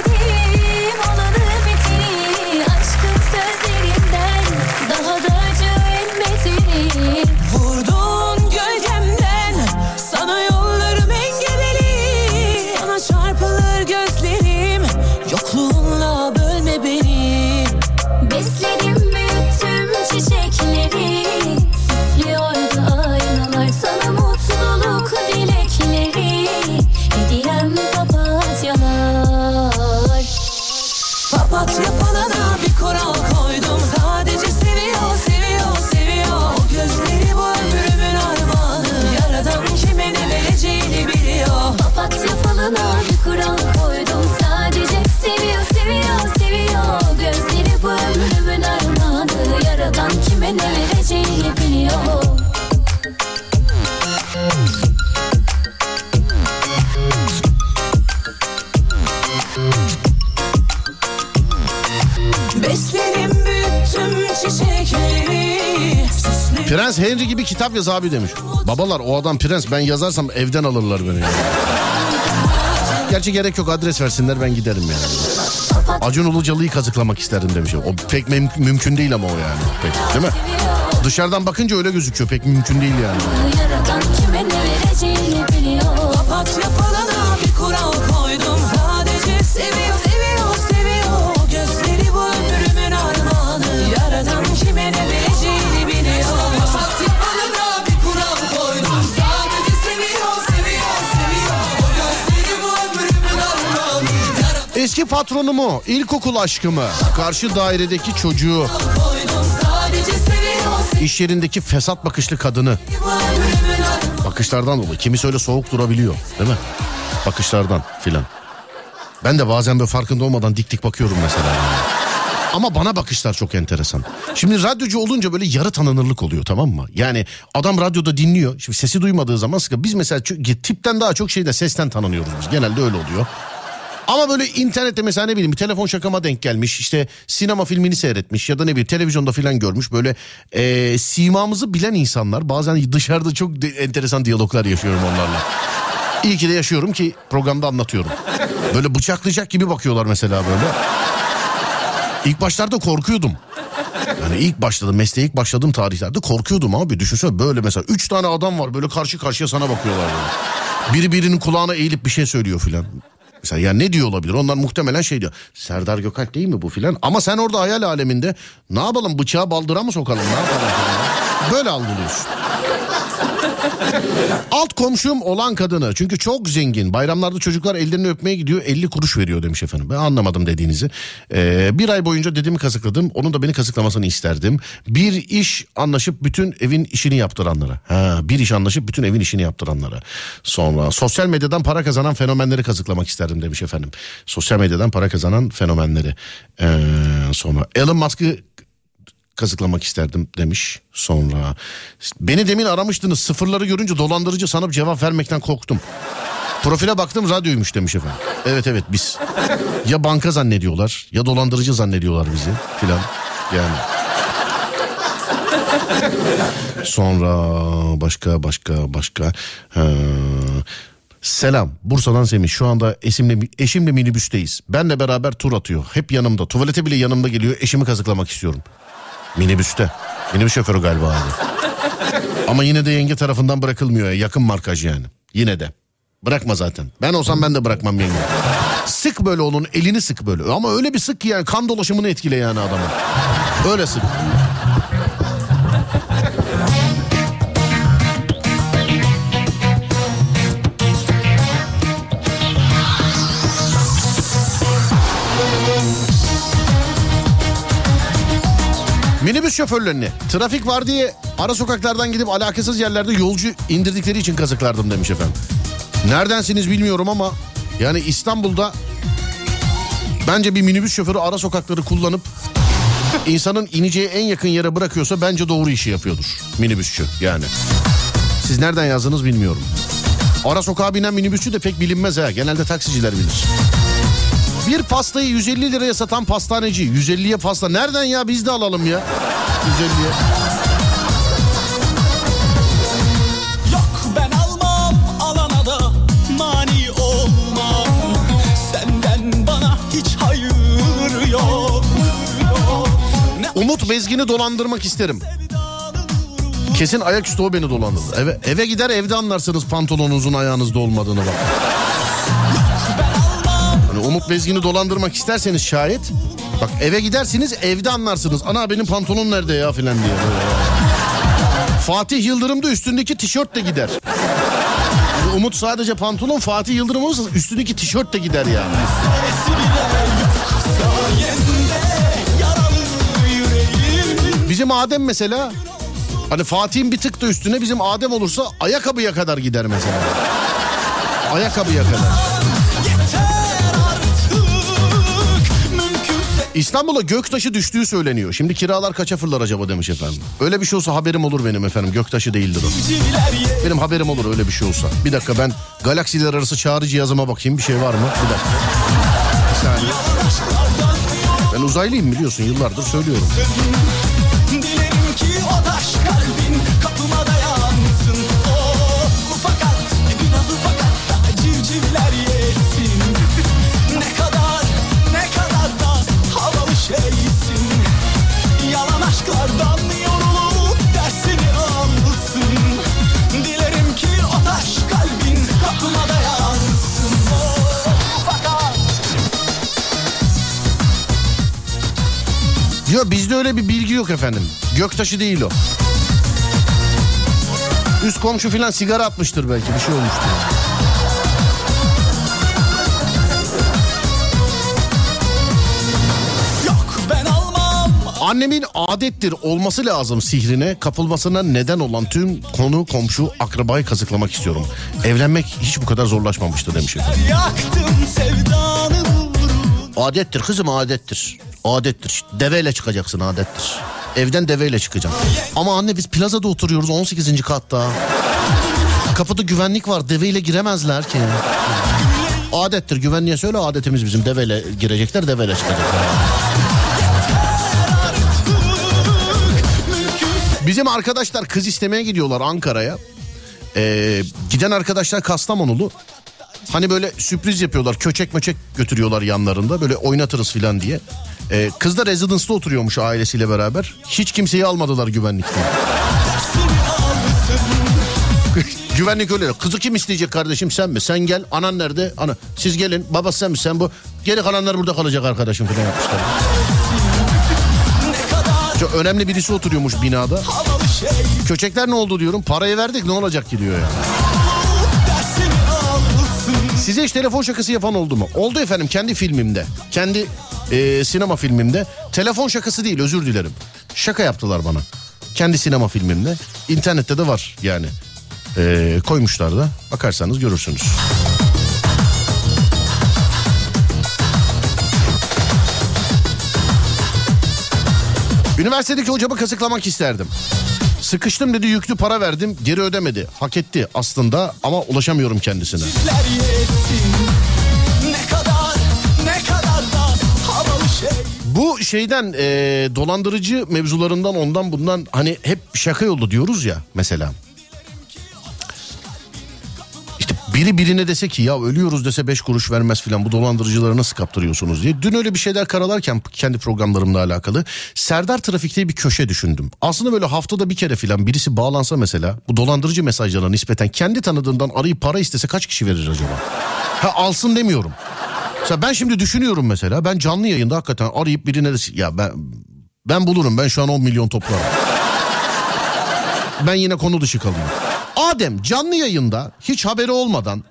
A: Prens Henry gibi kitap yaz abi demiş. Babalar o adam prens ben yazarsam evden alırlar beni. Gerçi gerek yok adres versinler ben giderim yani. Acun Ilıcalı'yı kazıklamak isterdim demiş. O pek mem- mümkün değil ama o yani. Pek, değil mi? Dışarıdan bakınca öyle gözüküyor pek mümkün değil yani. Eski patronumu, ilkokul aşkımı, karşı dairedeki çocuğu, iş yerindeki fesat bakışlı kadını. Bakışlardan dolayı. Kimisi öyle soğuk durabiliyor değil mi? Bakışlardan filan. Ben de bazen böyle farkında olmadan dik dik bakıyorum mesela. Ama bana bakışlar çok enteresan. Şimdi radyocu olunca böyle yarı tanınırlık oluyor tamam mı? Yani adam radyoda dinliyor. Şimdi sesi duymadığı zaman sıkı. Biz mesela tipten daha çok şeyde sesten tanınıyoruz biz. Genelde öyle oluyor. Ama böyle internette mesela ne bileyim bir telefon şakama denk gelmiş işte sinema filmini seyretmiş ya da ne bileyim televizyonda filan görmüş böyle eee, simamızı bilen insanlar bazen dışarıda çok de- enteresan diyaloglar yaşıyorum onlarla. İyi ki de yaşıyorum ki programda anlatıyorum. Böyle bıçaklayacak gibi bakıyorlar mesela böyle. İlk başlarda korkuyordum. Yani ilk başladım mesleğe ilk başladığım tarihlerde korkuyordum abi. Düşünsene böyle mesela üç tane adam var böyle karşı karşıya sana bakıyorlar böyle. Biri birinin kulağına eğilip bir şey söylüyor filan. Mesela ya ne diyor olabilir? Onlar muhtemelen şey diyor. Serdar Gökalp değil mi bu filan? Ama sen orada hayal aleminde ne yapalım bıçağı baldıra mı sokalım ne yapalım. Böyle algılıyorsun. Alt komşum olan kadını çünkü çok zengin bayramlarda çocuklar ellerini öpmeye gidiyor 50 kuruş veriyor demiş efendim. Ben anlamadım dediğinizi. Ee, bir ay boyunca dedemi kazıkladım onun da beni kazıklamasını isterdim. Bir iş anlaşıp bütün evin işini yaptıranlara. Ha, bir iş anlaşıp bütün evin işini yaptıranlara. Sonra sosyal medyadan para kazanan fenomenleri kazıklamak isterdim demiş efendim. Sosyal medyadan para kazanan fenomenleri. Ee, sonra Elon Musk'ı kazıklamak isterdim demiş. Sonra beni demin aramıştınız sıfırları görünce dolandırıcı sanıp cevap vermekten korktum. Profile baktım radyoymuş demiş efendim. Evet evet biz. Ya banka zannediyorlar ya dolandırıcı zannediyorlar bizi filan. Yani. Sonra başka başka başka. Ha. Selam Bursa'dan Semih şu anda eşimle, eşimle minibüsteyiz. Benle beraber tur atıyor. Hep yanımda tuvalete bile yanımda geliyor eşimi kazıklamak istiyorum. Minibüste. Minibüs şoförü galiba abi. Ama yine de yenge tarafından bırakılmıyor ya. Yakın markaj yani. Yine de. Bırakma zaten. Ben olsam ben de bırakmam yenge. Sık böyle onun elini sık böyle. Ama öyle bir sık ki yani kan dolaşımını etkile yani adamı. Öyle sık. Minibüs şoförlerini trafik var diye ara sokaklardan gidip alakasız yerlerde yolcu indirdikleri için kazıklardım demiş efendim. Neredensiniz bilmiyorum ama yani İstanbul'da bence bir minibüs şoförü ara sokakları kullanıp insanın ineceği en yakın yere bırakıyorsa bence doğru işi yapıyordur minibüsçü yani. Siz nereden yazdınız bilmiyorum. Ara sokağa binen minibüsçü de pek bilinmez ha. Genelde taksiciler bilir. Bir pastayı 150 liraya satan pastaneci. 150'ye pasta. Nereden ya biz de alalım ya. 150'ye.
C: Yok ben almam alana da mani olmam Senden bana hiç hayır yok Ne
A: Umut Bezgin'i dolandırmak isterim. Kesin ayaküstü o beni dolandırdı. Eve, eve gider evde anlarsınız pantolonunuzun ayağınızda olmadığını bak. Umut Bezgin'i dolandırmak isterseniz şayet bak eve gidersiniz evde anlarsınız. Ana benim pantolon nerede ya filan diye. Fatih Yıldırım da üstündeki tişört de gider. Umut sadece pantolon Fatih Yıldırım olursa üstündeki tişört de gider yani. Bizim Adem mesela hani Fatih'in bir tık da üstüne bizim Adem olursa ayakkabıya kadar gider mesela. Ayakkabıya kadar. İstanbul'a göktaşı düştüğü söyleniyor. Şimdi kiralar kaça fırlar acaba demiş efendim. Öyle bir şey olsa haberim olur benim efendim. Göktaşı değildir o. Benim haberim olur öyle bir şey olsa. Bir dakika ben galaksiler arası çağrı cihazıma bakayım bir şey var mı? Bir dakika. Bir saniye. Ben uzaylıyım biliyorsun yıllardır söylüyorum. Ama bizde öyle bir bilgi yok efendim. Göktaşı değil o. Üst komşu filan sigara atmıştır belki bir şey olmuştur. Yok, Annemin adettir olması lazım sihrine kapılmasına neden olan tüm konu komşu akrabayı kazıklamak istiyorum. Evlenmek hiç bu kadar zorlaşmamıştı demiş efendim.
C: Yaktım sevdanı
A: Adettir kızım adettir. Adettir. Deveyle çıkacaksın adettir. Evden deveyle çıkacaksın. Ama anne biz plazada oturuyoruz 18. katta. Kapıda güvenlik var deveyle giremezler ki. Adettir güvenliğe söyle adetimiz bizim deveyle girecekler deveyle çıkacaklar. Bizim arkadaşlar kız istemeye gidiyorlar Ankara'ya. Ee, giden arkadaşlar Kastamonulu. Hani böyle sürpriz yapıyorlar. Köçek möçek götürüyorlar yanlarında. Böyle oynatırız filan diye. Ee, kız da residence'da oturuyormuş ailesiyle beraber. Hiç kimseyi almadılar güvenlikten. Güvenlik öyle. Kızı kim isteyecek kardeşim sen mi? Sen gel. Anan nerede? Ana. Siz gelin. Babası sen mi? Sen bu. Geri kalanlar burada kalacak arkadaşım falan yapmışlar. Çok önemli birisi oturuyormuş binada. Köçekler ne oldu diyorum. Parayı verdik ne olacak ki diyor ya. Size hiç telefon şakası yapan oldu mu? Oldu efendim kendi filmimde. Kendi e, sinema filmimde. Telefon şakası değil özür dilerim. Şaka yaptılar bana. Kendi sinema filmimde. İnternette de var yani. E, koymuşlar da. Bakarsanız görürsünüz. Üniversitedeki hocamı kazıklamak isterdim. Sıkıştım dedi yüklü para verdim geri ödemedi. Hak etti aslında ama ulaşamıyorum kendisine.
C: Ne kadar ne kadar şey
A: Bu şeyden e, dolandırıcı mevzularından ondan bundan hani hep şaka yolu diyoruz ya mesela. Biri birine dese ki ya ölüyoruz dese 5 kuruş vermez filan bu dolandırıcıları nasıl kaptırıyorsunuz diye. Dün öyle bir şeyler karalarken kendi programlarımla alakalı Serdar Trafik'te bir köşe düşündüm. Aslında böyle haftada bir kere filan birisi bağlansa mesela bu dolandırıcı mesajlarına nispeten kendi tanıdığından arayıp para istese kaç kişi verir acaba? Ha alsın demiyorum. Mesela ben şimdi düşünüyorum mesela ben canlı yayında hakikaten arayıp birine de ya ben ben bulurum ben şu an 10 milyon toplarım. ben yine konu dışı kalayım. Adem canlı yayında hiç haberi olmadan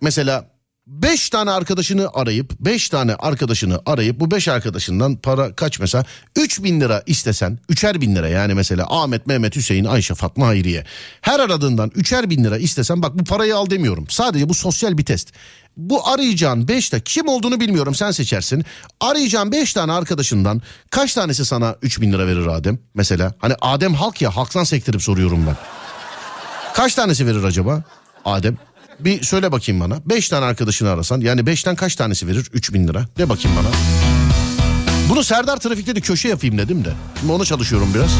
A: mesela 5 tane arkadaşını arayıp 5 tane arkadaşını arayıp bu 5 arkadaşından para kaç mesela 3 bin lira istesen 3'er bin lira yani mesela Ahmet, Mehmet, Hüseyin, Ayşe, Fatma, Hayriye her aradığından 3'er bin lira istesen bak bu parayı al demiyorum sadece bu sosyal bir test. Bu arayacağın 5'te kim olduğunu bilmiyorum sen seçersin. Arayacağın 5 tane arkadaşından kaç tanesi sana 3 bin lira verir Adem mesela? Hani Adem halk ya halktan sektirip soruyorum ben. Kaç tanesi verir acaba Adem? Bir söyle bakayım bana. Beş tane arkadaşını arasan yani beşten kaç tanesi verir? Üç bin lira. De bakayım bana. Bunu Serdar Trafik'te de köşe yapayım dedim de. Şimdi ona çalışıyorum biraz.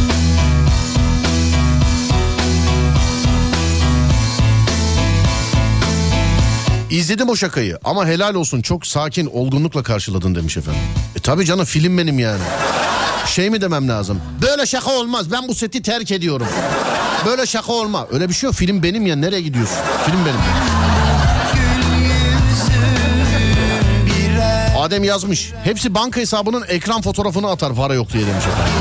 A: İzledim o şakayı ama helal olsun çok sakin olgunlukla karşıladın demiş efendim. E tabi canım film benim yani. Şey mi demem lazım? Böyle şaka olmaz ben bu seti terk ediyorum. Böyle şaka olma. Öyle bir şey yok film benim ya nereye gidiyorsun? Film benim. Adem yazmış. Hepsi banka hesabının ekran fotoğrafını atar para yok diye demiş efendim.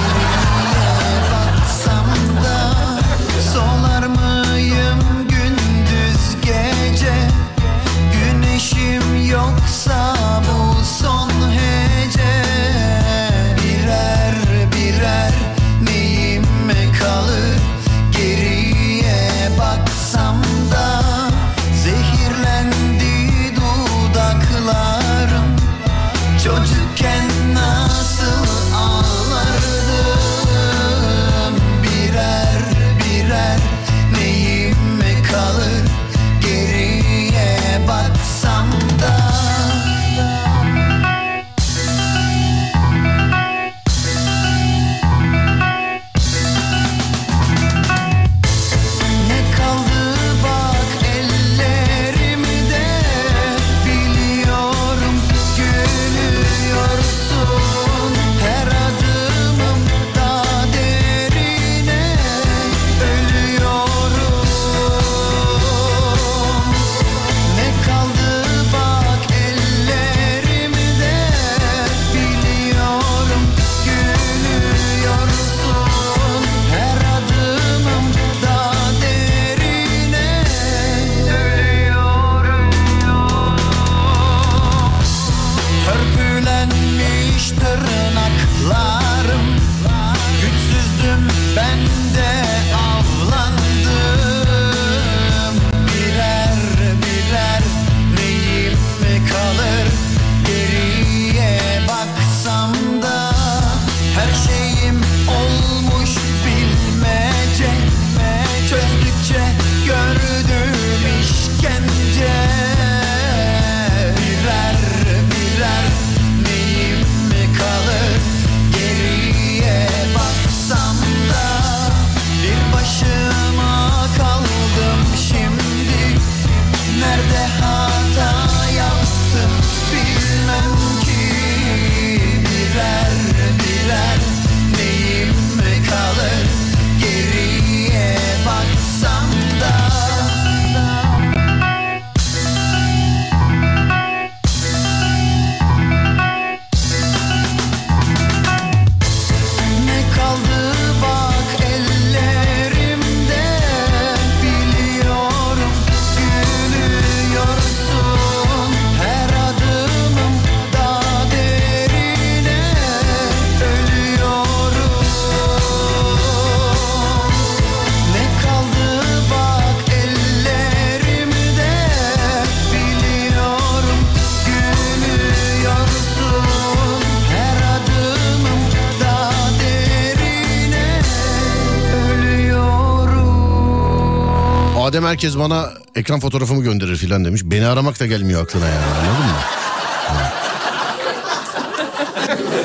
A: Herkes bana ekran fotoğrafımı gönderir filan demiş. Beni aramak da gelmiyor aklına yani anladın mı?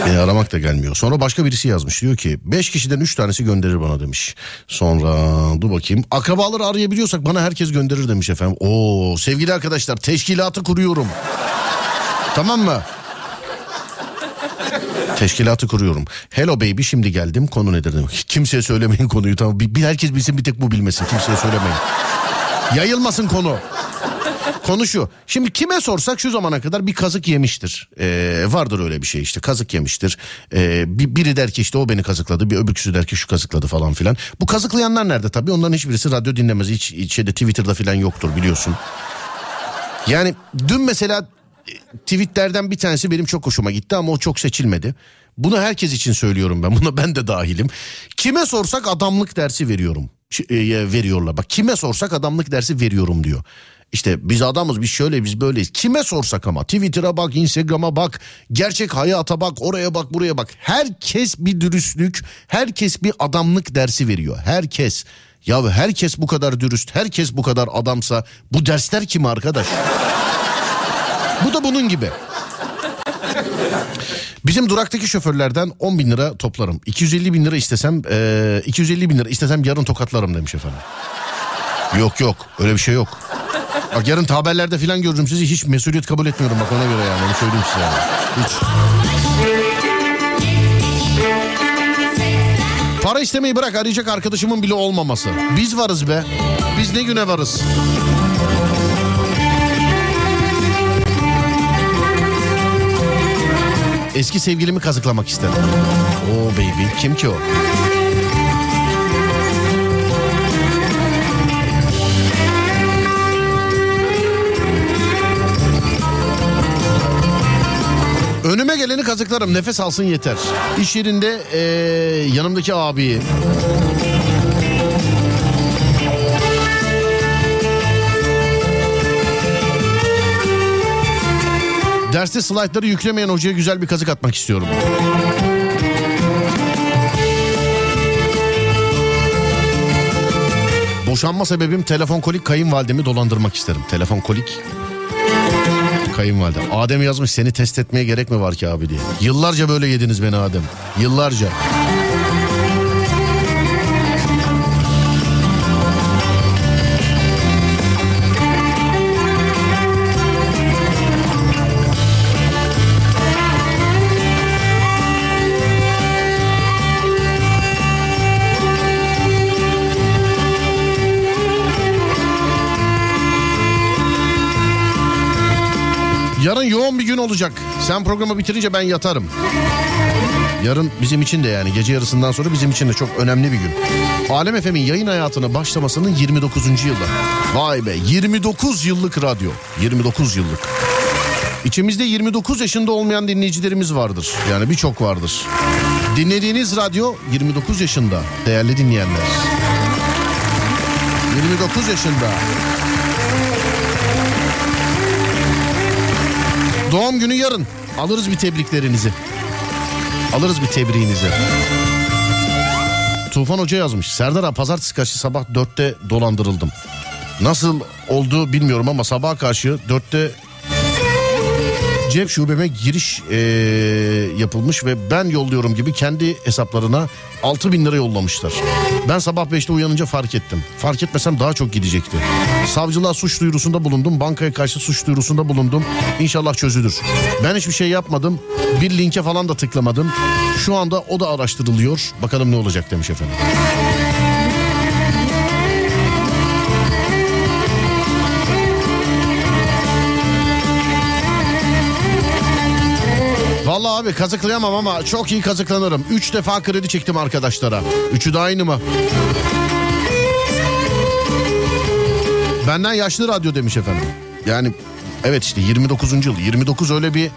A: Beni aramak da gelmiyor. Sonra başka birisi yazmış. Diyor ki 5 kişiden 3 tanesi gönderir bana demiş. Sonra dur bakayım. Akrabaları arayabiliyorsak bana herkes gönderir demiş efendim. Oo sevgili arkadaşlar teşkilatı kuruyorum. tamam mı? Teşkilatı kuruyorum. Hello baby şimdi geldim konu nedir demek. Kimseye söylemeyin konuyu tamam. Bir, bir herkes bilsin bir tek bu bilmesin. Kimseye söylemeyin. Yayılmasın konu. Konu şu. Şimdi kime sorsak şu zamana kadar bir kazık yemiştir. Ee, vardır öyle bir şey işte kazık yemiştir. Ee, bir, biri der ki işte o beni kazıkladı. Bir öbürküsü der ki şu kazıkladı falan filan. Bu kazıklayanlar nerede tabii? Onların hiçbirisi radyo dinlemez. Hiç, hiç şeyde Twitter'da filan yoktur biliyorsun. Yani dün mesela tweetlerden bir tanesi benim çok hoşuma gitti ama o çok seçilmedi. Bunu herkes için söylüyorum ben. Buna ben de dahilim. Kime sorsak adamlık dersi veriyorum. E, veriyorlar. Bak kime sorsak adamlık dersi veriyorum diyor. İşte biz adamız biz şöyle biz böyleyiz. Kime sorsak ama Twitter'a bak Instagram'a bak gerçek hayata bak oraya bak buraya bak. Herkes bir dürüstlük herkes bir adamlık dersi veriyor. Herkes. Ya herkes bu kadar dürüst herkes bu kadar adamsa bu dersler kim arkadaş? Bu da bunun gibi. Bizim duraktaki şoförlerden 10 bin lira toplarım. 250 bin lira istesem, eee, 250 bin lira istesem yarın tokatlarım demiş efendim. Yok yok öyle bir şey yok. Bak yarın haberlerde falan görürüm sizi hiç mesuliyet kabul etmiyorum bak ona göre yani onu söyleyeyim size yani. Hiç. Para istemeyi bırak arayacak arkadaşımın bile olmaması. Biz varız be. Biz ne güne varız. Eski sevgilimi kazıklamak istedim. Oo baby kim ki o? Önüme geleni kazıklarım nefes alsın yeter. İş yerinde eee, yanımdaki abiyi. Derste slaytları yüklemeyen hocaya güzel bir kazık atmak istiyorum. Boşanma sebebim telefon kolik kayınvalidemi dolandırmak isterim. Telefon kolik kayınvalide. Adem yazmış seni test etmeye gerek mi var ki abi diye. Yıllarca böyle yediniz beni Adem. Yıllarca. Yarın yoğun bir gün olacak. Sen programı bitirince ben yatarım. Yarın bizim için de yani gece yarısından sonra bizim için de çok önemli bir gün. Alem FM'in yayın hayatına başlamasının 29. yılı. Vay be 29 yıllık radyo. 29 yıllık. İçimizde 29 yaşında olmayan dinleyicilerimiz vardır. Yani birçok vardır. Dinlediğiniz radyo 29 yaşında değerli dinleyenler. 29 yaşında. Doğum günü yarın. Alırız bir tebriklerinizi. Alırız bir tebriğinizi. Tufan Hoca yazmış. Serdar abi pazartesi karşı sabah 4'te dolandırıldım. Nasıl oldu bilmiyorum ama sabah karşı 4'te cep şubeme giriş eee, yapılmış ve ben yolluyorum gibi kendi hesaplarına 6 bin lira yollamışlar. Ben sabah 5'te uyanınca fark ettim. Fark etmesem daha çok gidecekti. Savcılığa suç duyurusunda bulundum. Bankaya karşı suç duyurusunda bulundum. İnşallah çözülür. Ben hiçbir şey yapmadım. Bir linke falan da tıklamadım. Şu anda o da araştırılıyor. Bakalım ne olacak demiş efendim. Abi kazıklayamam ama çok iyi kazıklanırım. Üç defa kredi çektim arkadaşlara. Üçü de aynı mı? Benden yaşlı radyo demiş efendim. Yani evet işte 29. yıl. 29 öyle bir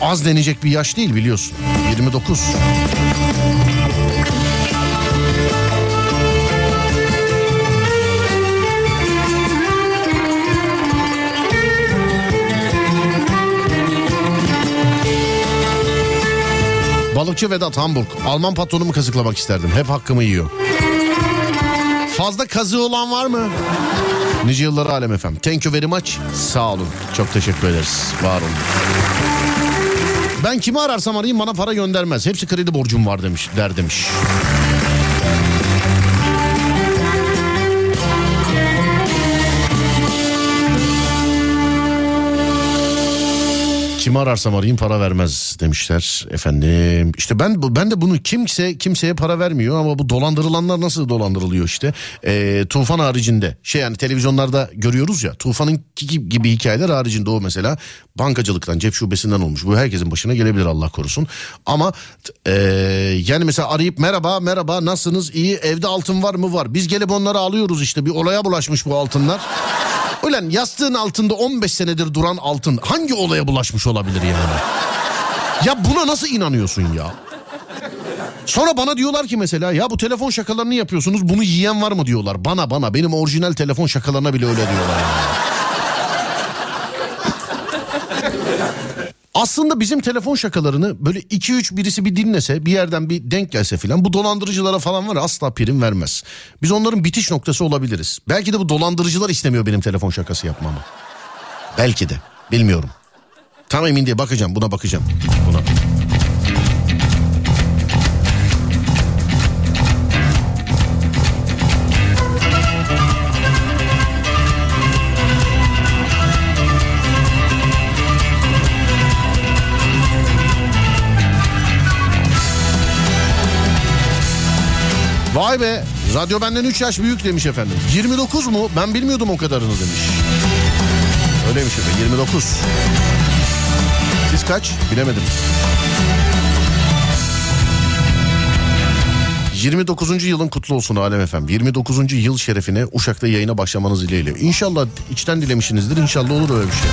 A: az denecek bir yaş değil biliyorsun. 29. Balıkçı Vedat Hamburg. Alman patronumu kazıklamak isterdim. Hep hakkımı yiyor. Fazla kazığı olan var mı? Nice yıllar alem efendim. Thank you very much. Sağ olun. Çok teşekkür ederiz. Var olun. Ben kimi ararsam arayayım bana para göndermez. Hepsi kredi borcum var demiş, der demiş. Kimi ararsam arayayım para vermez demişler efendim. İşte ben ben de bunu kimse kimseye para vermiyor ama bu dolandırılanlar nasıl dolandırılıyor işte. Ee, tufan haricinde şey yani televizyonlarda görüyoruz ya Tufan'ın gibi, hikayeler haricinde o mesela bankacılıktan cep şubesinden olmuş. Bu herkesin başına gelebilir Allah korusun. Ama ee, yani mesela arayıp merhaba merhaba nasılsınız iyi evde altın var mı var. Biz gelip onları alıyoruz işte bir olaya bulaşmış bu altınlar. Ulan yastığın altında 15 senedir duran altın hangi olaya bulaşmış olabilir yani? Ya buna nasıl inanıyorsun ya? Sonra bana diyorlar ki mesela ya bu telefon şakalarını yapıyorsunuz bunu yiyen var mı diyorlar. Bana bana benim orijinal telefon şakalarına bile öyle diyorlar yani. Aslında bizim telefon şakalarını böyle 2-3 birisi bir dinlese bir yerden bir denk gelse filan bu dolandırıcılara falan var asla prim vermez. Biz onların bitiş noktası olabiliriz. Belki de bu dolandırıcılar istemiyor benim telefon şakası yapmamı. Belki de bilmiyorum. Tam emin değil bakacağım buna bakacağım. Buna. Vay be radyo benden 3 yaş büyük demiş efendim. 29 mu? Ben bilmiyordum o kadarını demiş. Öyleymiş efendim 29. Siz kaç? Bilemedim. 29. yılın kutlu olsun Alem efendim. 29. yıl şerefine Uşak'ta yayına başlamanız dileğiyle. İnşallah içten dilemişsinizdir. İnşallah olur öyle bir şey.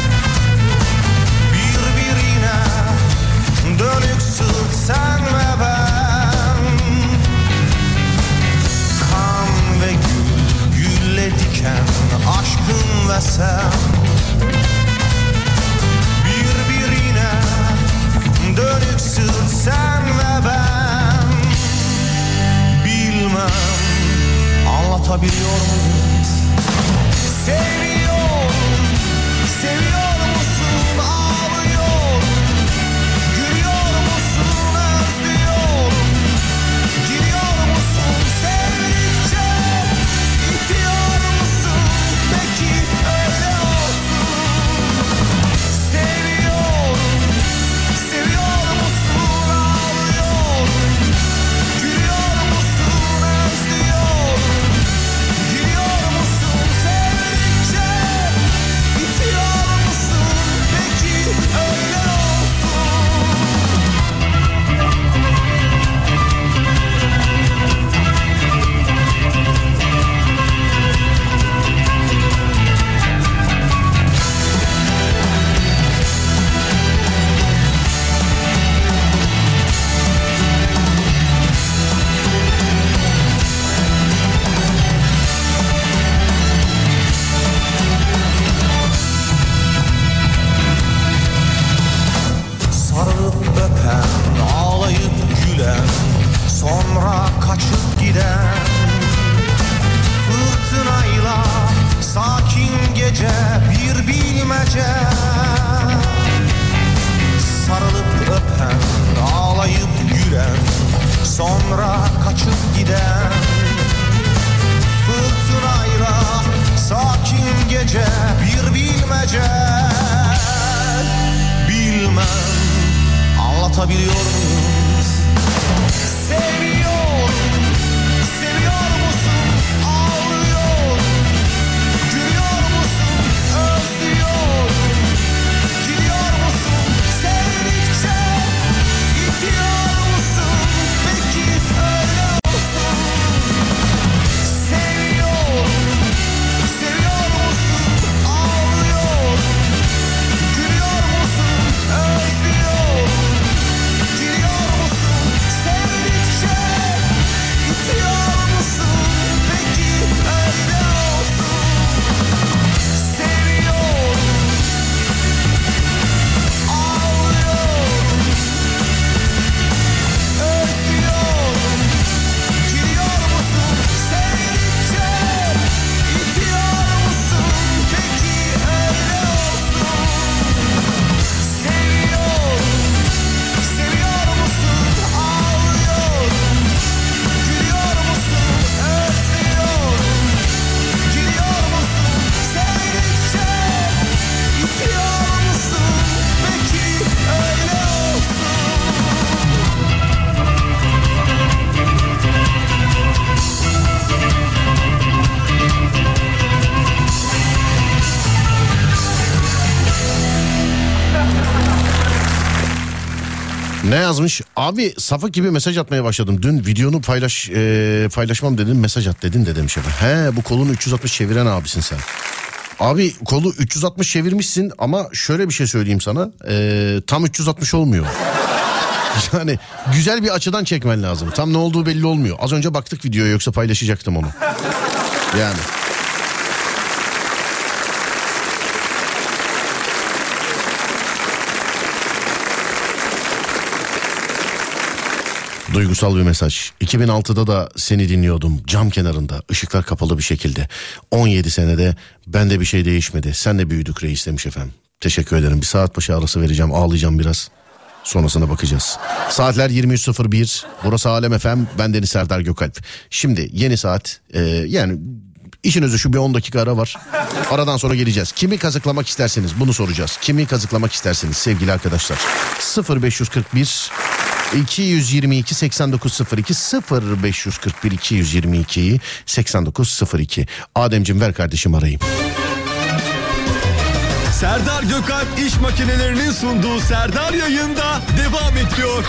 H: Birbirine dönük sen ve ben Bilmem anlatabiliyor muyum? Seviyorum anlatabiliyor muyum? Seviyorum,
A: Abi safık gibi mesaj atmaya başladım. Dün videonu paylaş e, paylaşmam dedin mesaj at dedin de demiş efendim. He bu kolunu 360 çeviren abisin sen. Abi kolu 360 çevirmişsin ama şöyle bir şey söyleyeyim sana. e, tam 360 olmuyor. Yani güzel bir açıdan çekmen lazım. Tam ne olduğu belli olmuyor. Az önce baktık videoya yoksa paylaşacaktım onu. Yani. Duygusal bir mesaj. 2006'da da seni dinliyordum cam kenarında ışıklar kapalı bir şekilde. 17 senede bende bir şey değişmedi. Sen de büyüdük reis demiş efendim. Teşekkür ederim. Bir saat başı arası vereceğim. Ağlayacağım biraz. Sonrasına bakacağız. Saatler 23.01. Burası Alem FM. Ben Deniz Serdar Gökalp. Şimdi yeni saat. e, yani işin özü şu bir 10 dakika ara var. Aradan sonra geleceğiz. Kimi kazıklamak isterseniz bunu soracağız. Kimi kazıklamak isterseniz sevgili arkadaşlar. 0541 222 8902 0541 222 8902 Ademcim ver kardeşim arayayım.
I: Serdar Gökalp iş makinelerinin sunduğu Serdar yayında devam ediyor.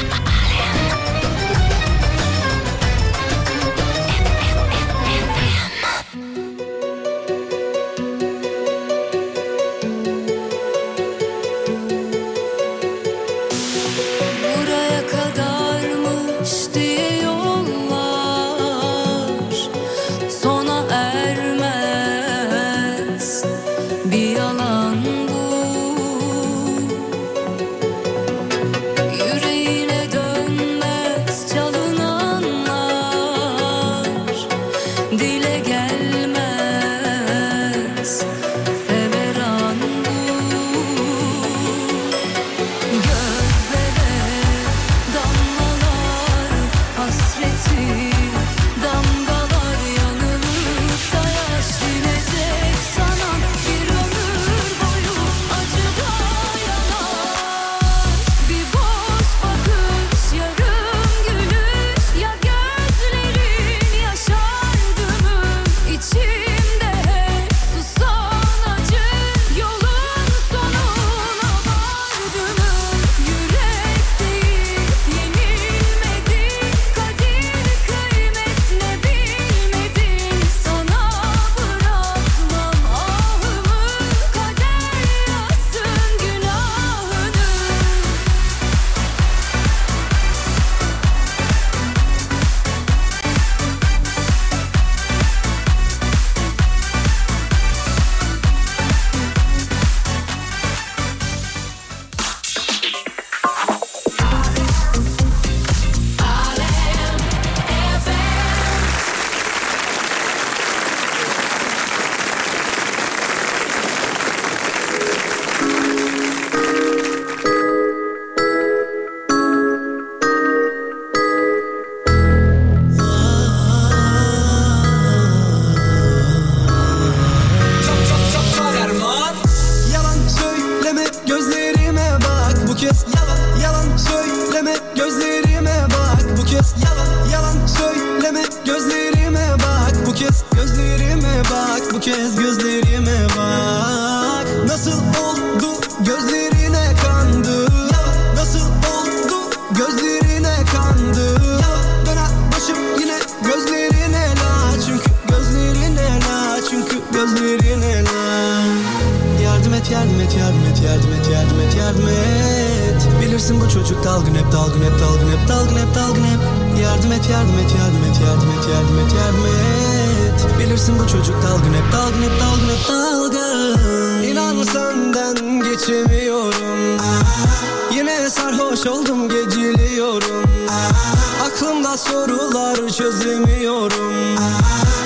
C: Çözemiyorum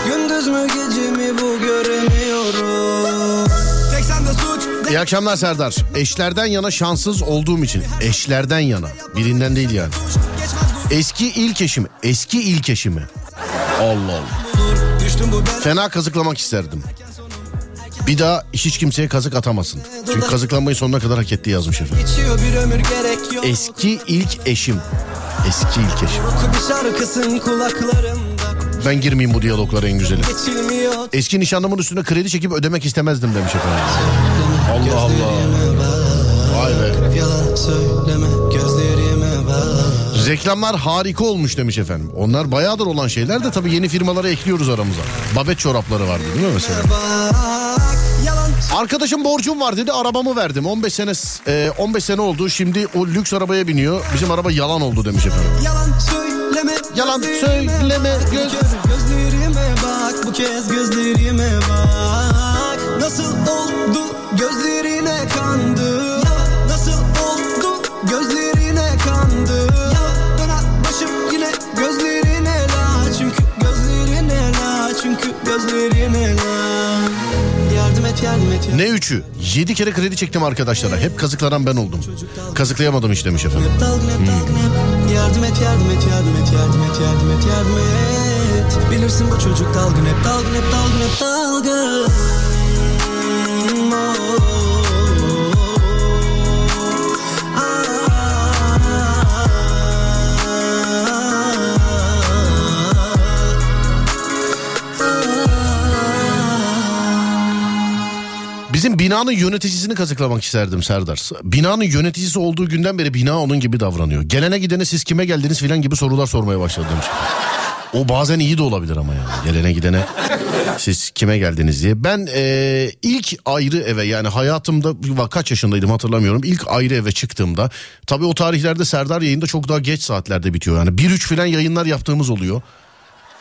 C: Gündüz mü gece mi bu göremiyorum Tek sende suç
A: İyi akşamlar Serdar. Eşlerden yana şanssız olduğum için. Eşlerden yana. Birinden değil yani. Eski ilk eşim. Eski ilk eşimi. Allah Allah. Fena kazıklamak isterdim. Bir daha hiç kimseye kazık atamasın. Çünkü kazıklanmayı sonuna kadar hak etti yazmış efendim. Eski ilk eşim. Eski ilk eşim. Ben girmeyeyim bu diyaloglara en güzeli. Eski nişanlımın üstüne kredi çekip ödemek istemezdim demiş efendim. Allah Allah. Vay be. Reklamlar harika olmuş demiş efendim. Onlar bayağıdır olan şeyler de tabii yeni firmalara ekliyoruz aramıza. Babet çorapları vardı değil mi mesela? Arkadaşım borcum var dedi arabamı verdim. 15 sene e, 15 sene oldu. Şimdi o lüks arabaya biniyor. Bizim araba yalan oldu demiş efendim.
C: Yalan söyleme
A: Yalan söyleme göz.
C: Gözlerime bak bu kez gözlerime bak Nasıl oldu gözlerine kandı Nasıl oldu gözlerine kandı Döner başım yine gözlerine la Çünkü gözlerine la Çünkü gözlerine la Yardım et yardım et yardım
A: Ne üçü? 7 kere kredi çektim arkadaşlara. Hep kazıklanan ben oldum. Kazıklayamadım hiç demiş efendim.
C: Hep Yardım et yardım et yardım et yardım et yardım et yardım et. Bilirsin bu çocuk dalgın hep dalgın hep dalgın hep dalgın
A: Bizim binanın yöneticisini kazıklamak isterdim Serdar. Binanın yöneticisi olduğu günden beri bina onun gibi davranıyor. Gelene gidene siz kime geldiniz filan gibi sorular sormaya başladı demiş. O bazen iyi de olabilir ama yani. Gelene gidene siz kime geldiniz diye. Ben eee, ilk ayrı eve yani hayatımda kaç yaşındaydım hatırlamıyorum. İlk ayrı eve çıktığımda tabii o tarihlerde Serdar yayında çok daha geç saatlerde bitiyor. Yani 1-3 filan yayınlar yaptığımız oluyor.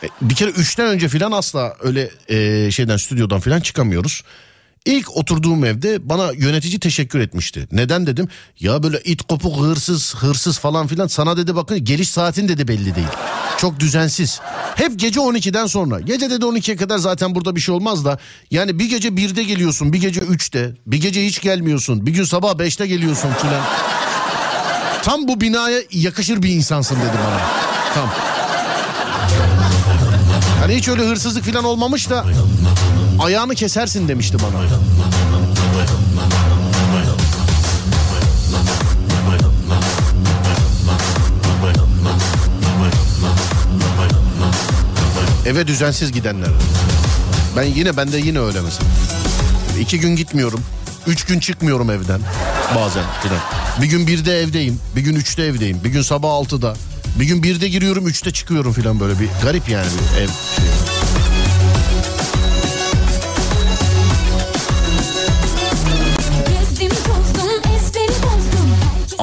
A: E, Bir kere 3'ten önce filan asla öyle eee, şeyden stüdyodan filan çıkamıyoruz. İlk oturduğum evde bana yönetici teşekkür etmişti. Neden dedim? Ya böyle it kopuk hırsız hırsız falan filan sana dedi bakın geliş saatin dedi belli değil. Çok düzensiz. Hep gece 12'den sonra. Gece dedi 12'ye kadar zaten burada bir şey olmaz da. Yani bir gece 1'de geliyorsun bir gece 3'te bir gece hiç gelmiyorsun. Bir gün sabah 5'te geliyorsun filan. Tam bu binaya yakışır bir insansın dedi bana. Tam. Hani hiç öyle hırsızlık falan olmamış da ayağını kesersin demişti bana. Eve düzensiz gidenler. Ben yine bende yine öyle mesela. İki gün gitmiyorum. Üç gün çıkmıyorum evden bazen filan. Bir gün birde evdeyim. Bir gün üçte evdeyim. Bir gün sabah altıda. Bir gün birde giriyorum üçte çıkıyorum filan böyle bir garip yani bir ev şey.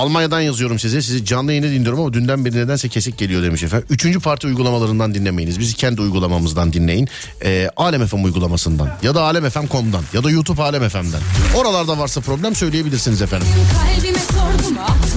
A: Almanya'dan yazıyorum size. Sizi canlı yayını dinliyorum ama dünden beri nedense kesik geliyor demiş efendim. Üçüncü parti uygulamalarından dinlemeyiniz. Bizi kendi uygulamamızdan dinleyin. Ee, Alem FM uygulamasından ya da alemfm.com'dan ya da YouTube Alem FM'den. Oralarda varsa problem söyleyebilirsiniz efendim.
G: kalbime sordum atmadı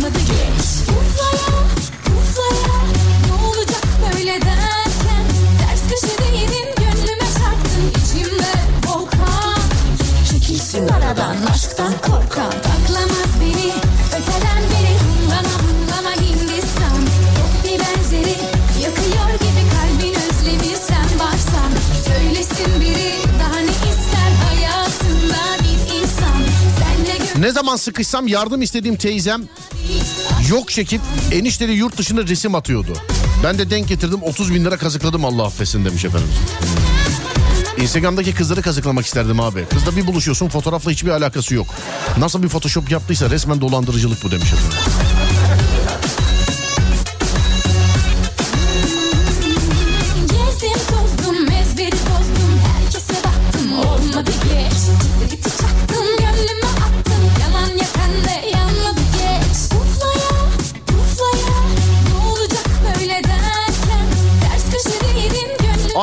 G: Ne
A: zaman sıkışsam yardım istediğim teyzem yok çekip enişteli yurt dışında resim atıyordu. Ben de denk getirdim 30 bin lira kazıkladım Allah affetsin demiş efendim. Instagram'daki kızları kazıklamak isterdim abi. Kızla bir buluşuyorsun fotoğrafla hiçbir alakası yok. Nasıl bir photoshop yaptıysa resmen dolandırıcılık bu demiş efendim.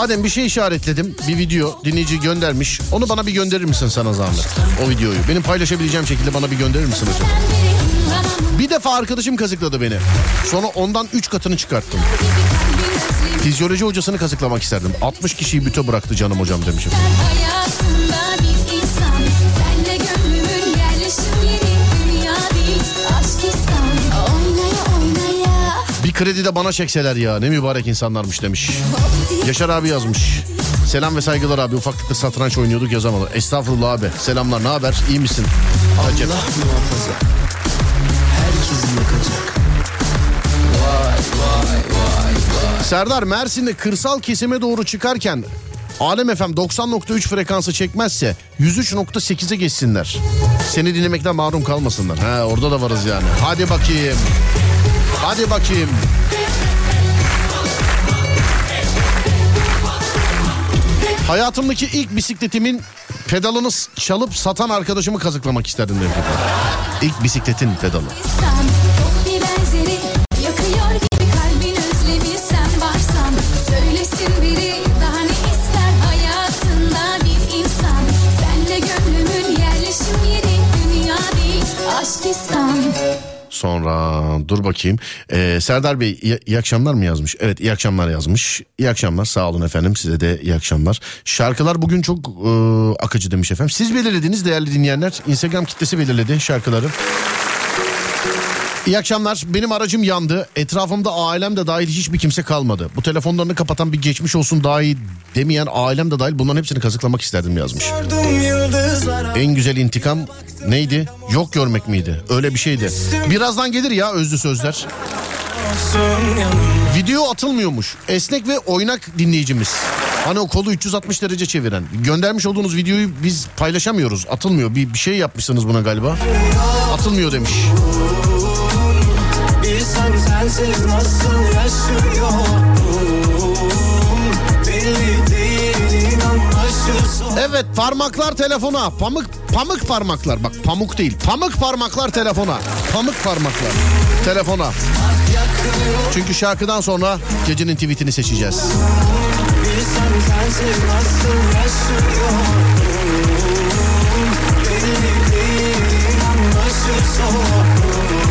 G: Gönlüm
A: Adem bir şey işaretledim. Bir video dinleyici göndermiş. Onu bana bir gönderir misin sana zahmet? O videoyu. Benim paylaşabileceğim şekilde bana bir gönderir misin
G: hınlana
A: Bir defa arkadaşım kazıkladı beni. Sonra ondan 3 katını çıkarttım. Fizyoloji hocasını kazıklamak isterdim. 60 kişiyi büte bıraktı canım hocam demiş efendim. Kredi de bana çekseler ya ne mübarek insanlarmış demiş. Yaşar abi yazmış. Selam ve saygılar abi ufaklıkta satranç oynuyorduk yazamadı. Estağfurullah abi selamlar ne haber iyi misin? Acep.
C: Allah muhafaza Herkesi yakacak
A: Serdar Mersin'de kırsal kesime doğru çıkarken Alem FM 90.3 frekansı çekmezse 103.8'e geçsinler. Seni dinlemekten mahrum kalmasınlar. Ha orada da varız yani. Hadi bakayım. Hadi bakayım. Hayatımdaki ilk bisikletimin pedalını çalıp satan arkadaşımı kazıklamak isterdim demiş efendim. İlk bisikletin pedalı.
G: İnsan
A: Sonra dur bakayım. Ee, Serdar Bey iyi, iyi akşamlar mı yazmış? Evet iyi akşamlar yazmış. İyi akşamlar sağ olun efendim size de iyi akşamlar. Şarkılar bugün çok e, akıcı demiş efendim. Siz belirlediniz değerli dinleyenler. Instagram kitlesi belirledi şarkıları. İyi akşamlar. Benim aracım yandı. Etrafımda ailem de dahil hiçbir kimse kalmadı. Bu telefonlarını kapatan bir geçmiş olsun daha iyi demeyen ailem de dahil bunların hepsini kazıklamak isterdim yazmış. En güzel intikam neydi? Yok görmek miydi? Öyle bir şeydi. Birazdan gelir ya özlü sözler. Video atılmıyormuş. Esnek ve oynak dinleyicimiz. Hani o kolu 360 derece çeviren. Göndermiş olduğunuz videoyu biz paylaşamıyoruz. Atılmıyor. Bir, bir şey yapmışsınız buna galiba. Atılmıyor demiş.
C: Bilsen sensiz nasıl yaşıyorum Belli değil inan aşısı
A: Evet parmaklar telefona. Pamuk pamuk parmaklar. Bak pamuk değil. Pamuk parmaklar telefona. Pamuk parmaklar telefona. Çünkü şarkıdan sonra gecenin tweetini seçeceğiz.
C: Bilsen sensiz nasıl yaşıyorum Belli değil inan aşısı Dolmuş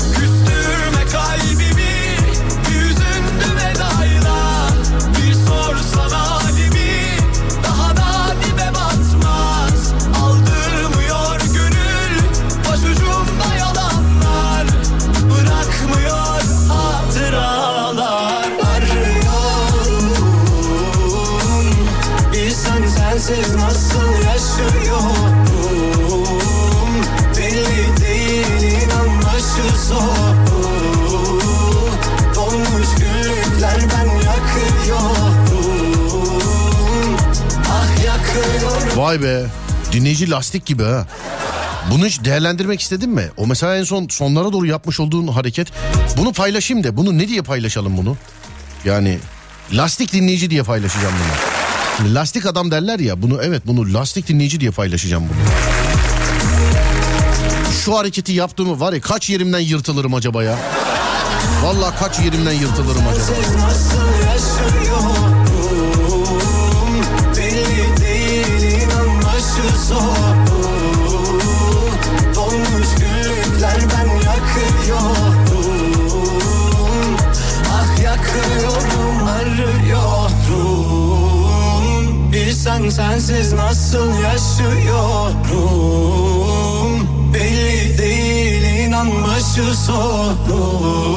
A: Vay be. Dinleyici lastik gibi ha. Bunu hiç değerlendirmek istedin mi? O mesela en son sonlara doğru yapmış olduğun hareket. Bunu paylaşayım da bunu ne diye paylaşalım bunu? Yani lastik dinleyici diye paylaşacağım bunu. Şimdi lastik adam derler ya bunu evet bunu lastik dinleyici diye paylaşacağım bunu. Şu hareketi yaptığımı var ya kaç yerimden yırtılırım acaba ya? Vallahi kaç yerimden yırtılırım acaba?
C: İnan başı sonu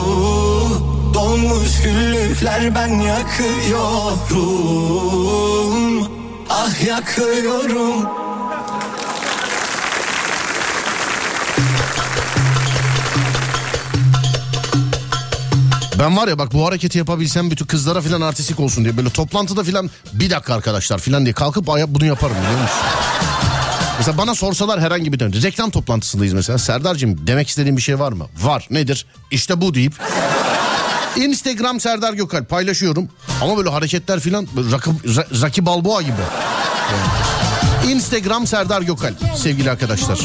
C: Dolmuş güllükler ben yakıyorum. Ah yakıyorum.
A: Ben var ya bak bu hareketi yapabilsem bütün kızlara filan artistik olsun diye böyle toplantıda filan bir dakika arkadaşlar filan diye kalkıp bunu yaparım biliyor musun? Mesela bana sorsalar herhangi bir dönem reklam toplantısındayız mesela Serdar'cığım demek istediğin bir şey var mı? Var nedir? İşte bu deyip Instagram Serdar Gökal paylaşıyorum ama böyle hareketler filan böyle rakı, Ra- Rocky Balboa gibi. Instagram Serdar Gökal sevgili arkadaşlar.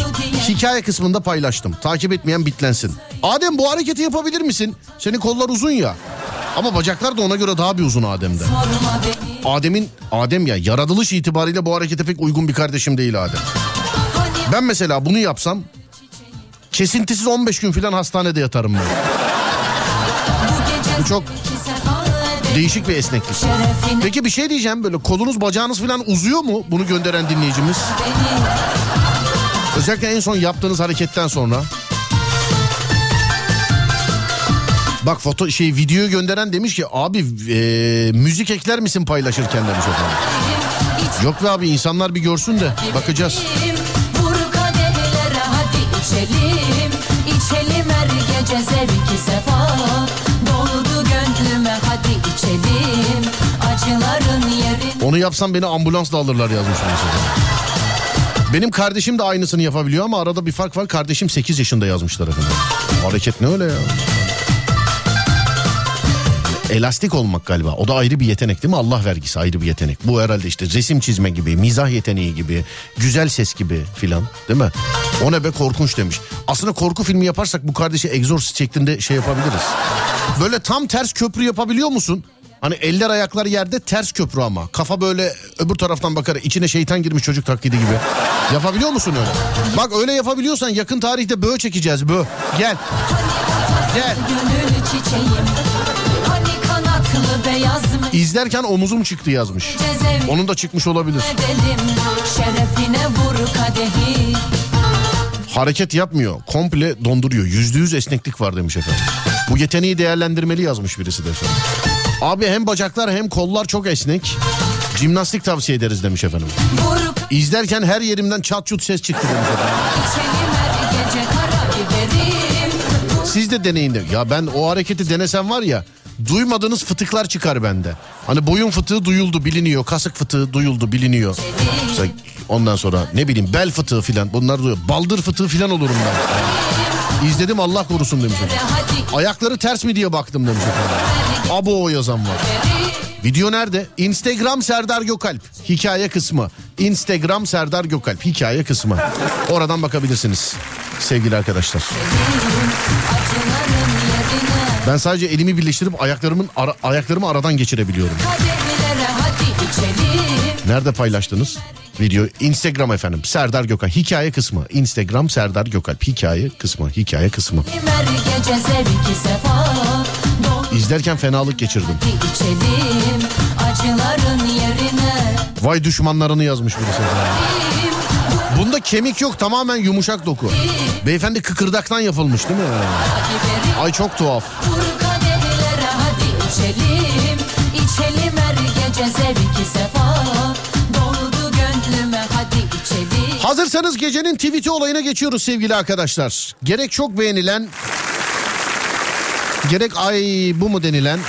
A: Hikaye kısmında paylaştım. Takip etmeyen bitlensin. Adem bu hareketi yapabilir misin? Senin kollar uzun ya. Ama bacaklar da ona göre daha bir uzun Adem'den. Adem'in Adem ya yaratılış itibariyle bu harekete pek uygun bir kardeşim değil Adem. Ben mesela bunu yapsam kesintisiz 15 gün falan hastanede yatarım ben. Bu çok değişik bir esneklik. Peki bir şey diyeceğim böyle kolunuz bacağınız falan uzuyor mu bunu gönderen dinleyicimiz? Özellikle en son yaptığınız hareketten sonra. Bak foto şey videoyu gönderen demiş ki abi e, müzik ekler misin paylaşırken demiş efendim. Yok be abi insanlar bir görsün de bakacağız.
G: İçelim İçelim her gece zevki sefa Doldu gönlüme hadi içelim Acıların yerini
A: Onu yapsam beni ambulansla alırlar yazmış mesela. Benim kardeşim de aynısını yapabiliyor ama arada bir fark var. Kardeşim 8 yaşında yazmışlar efendim. Hareket ne öyle ya? Elastik olmak galiba. O da ayrı bir yetenek değil mi? Allah vergisi ayrı bir yetenek. Bu herhalde işte resim çizme gibi, mizah yeteneği gibi, güzel ses gibi filan değil mi? O ne be korkunç demiş. Aslında korku filmi yaparsak bu kardeşi Exorcist şeklinde şey yapabiliriz. Böyle tam ters köprü yapabiliyor musun? Hani eller ayaklar yerde ters köprü ama. Kafa böyle öbür taraftan bakar içine şeytan girmiş çocuk taklidi gibi. Yapabiliyor musun öyle? Bak öyle yapabiliyorsan yakın tarihte böğ çekeceğiz böğ. Gel. Gel.
G: Gönül çiçeğim
A: İzlerken omuzum çıktı yazmış. Onun da çıkmış olabilir. Hareket yapmıyor. Komple donduruyor. Yüzde yüz esneklik var demiş efendim. Bu yeteneği değerlendirmeli yazmış birisi de efendim. Abi hem bacaklar hem kollar çok esnek. Jimnastik tavsiye ederiz demiş efendim. İzlerken her yerimden çat çut ses çıktı demiş efendim. Siz de deneyin de. Ya ben o hareketi denesem var ya duymadığınız fıtıklar çıkar bende. Hani boyun fıtığı duyuldu biliniyor. Kasık fıtığı duyuldu biliniyor. Mesela ondan sonra ne bileyim bel fıtığı filan bunlar duyuyor. Baldır fıtığı filan olurum ben. İzledim Allah korusun demiş. Ayakları ters mi diye baktım demiş. Abo yazan var. Video nerede? Instagram Serdar Gökalp. Hikaye kısmı. Instagram Serdar Gökalp. Hikaye kısmı. Oradan bakabilirsiniz sevgili arkadaşlar. Ben sadece elimi birleştirip ayaklarımın ara- ayaklarımı aradan geçirebiliyorum. Nerede paylaştınız? Video Instagram efendim. Serdar Gökalp. Hikaye kısmı. Instagram Serdar Gökalp. Hikaye kısmı. Hikaye kısmı. İzlerken fenalık geçirdim. Vay düşmanlarını yazmış birisi. Bunda kemik yok tamamen yumuşak doku. Beyefendi kıkırdaktan yapılmış değil mi? Ay çok tuhaf.
G: İçelim İçelim her gece zevki sefa
A: Hazırsanız gecenin tweet'i olayına geçiyoruz sevgili arkadaşlar. Gerek çok beğenilen gerek ay bu mu denilen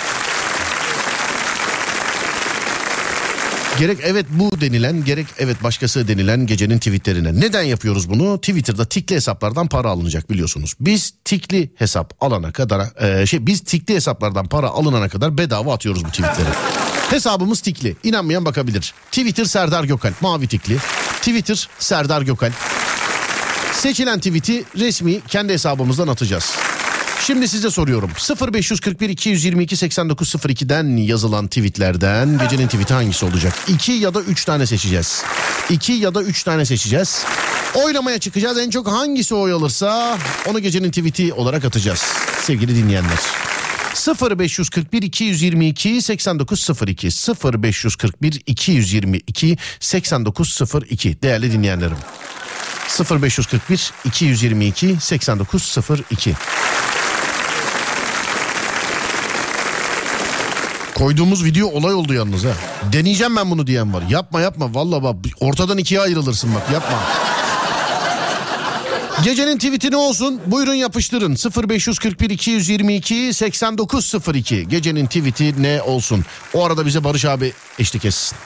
A: Gerek evet bu denilen gerek evet başkası denilen gecenin tweetlerine. Neden yapıyoruz bunu? Twitter'da tikli hesaplardan para alınacak biliyorsunuz. Biz tikli hesap alana kadar e, şey biz tikli hesaplardan para alınana kadar bedava atıyoruz bu tweetleri. Hesabımız tikli. İnanmayan bakabilir. Twitter Serdar Gökalp mavi tikli. Twitter Serdar Gökalp. Seçilen tweet'i resmi kendi hesabımızdan atacağız. Şimdi size soruyorum. 0541 222 8902'den yazılan tweetlerden gecenin tweeti hangisi olacak? 2 ya da 3 tane seçeceğiz. 2 ya da 3 tane seçeceğiz. Oylamaya çıkacağız. En çok hangisi oy alırsa onu gecenin tweeti olarak atacağız. Sevgili dinleyenler. 0541 222 8902 0541 222 8902 değerli dinleyenlerim. 0541 222 8902 Koyduğumuz video olay oldu yalnız ha. Deneyeceğim ben bunu diyen var. Yapma yapma valla bak ortadan ikiye ayrılırsın bak yapma. Gecenin tweet'i ne olsun? Buyurun yapıştırın. 0541 222 8902. Gecenin tweet'i ne olsun? O arada bize Barış abi eşlik etsin.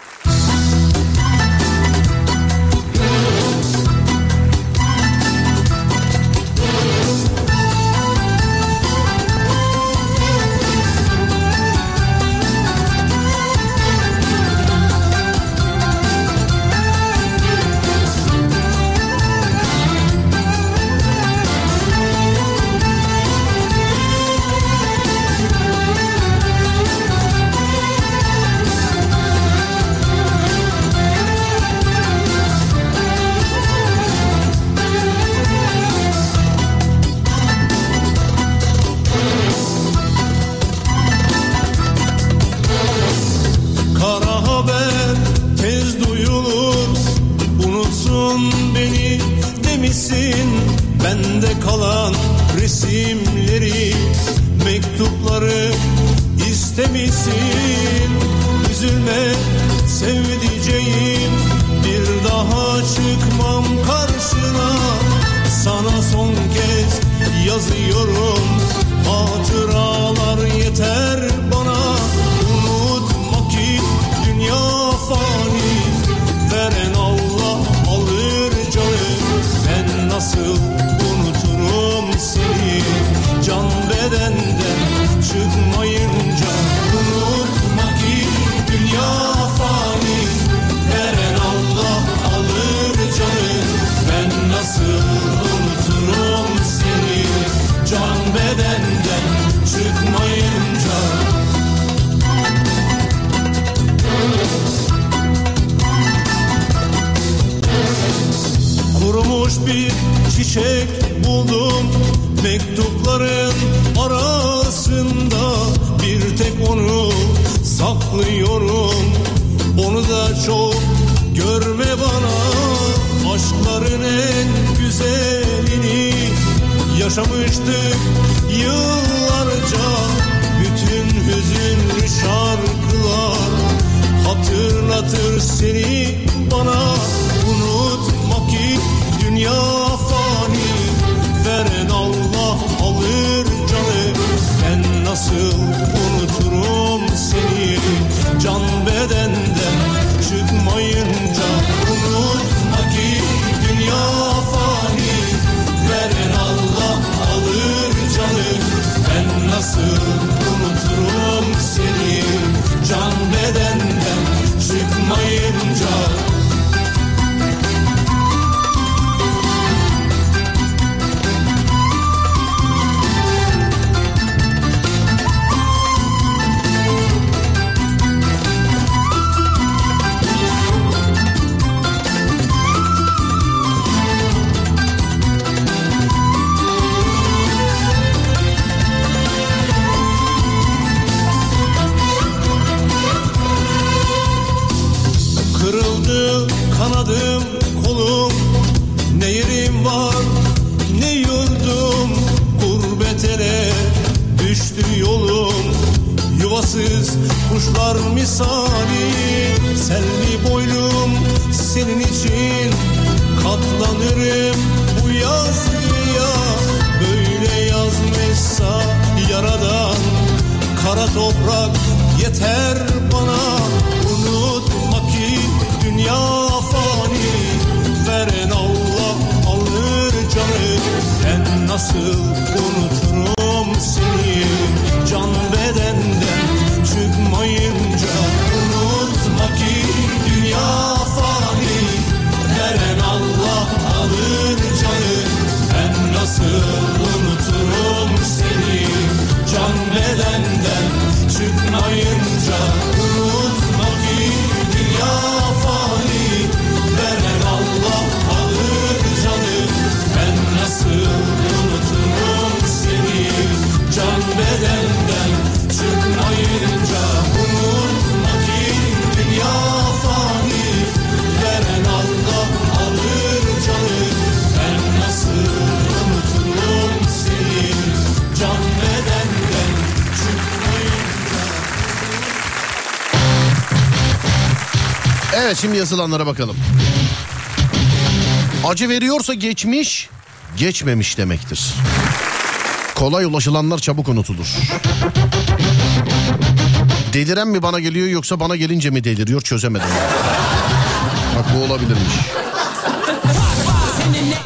J: dorme só.
A: Evet şimdi yazılanlara bakalım. Acı veriyorsa geçmiş, geçmemiş demektir. Kolay ulaşılanlar çabuk unutulur. Deliren mi bana geliyor yoksa bana gelince mi deliriyor çözemedim. Bak bu olabilirmiş.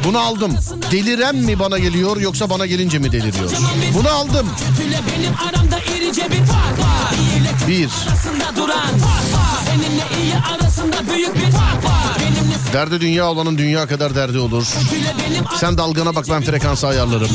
A: Bunu aldım. Deliren mi bana geliyor yoksa bana gelince mi deliriyor? Bunu aldım.
K: Bir. Arasında büyük bir fark var. Benimle
A: Derdi dünya olanın dünya kadar derdi olur. Sen dalgana bak ben frekansı ayarlarım.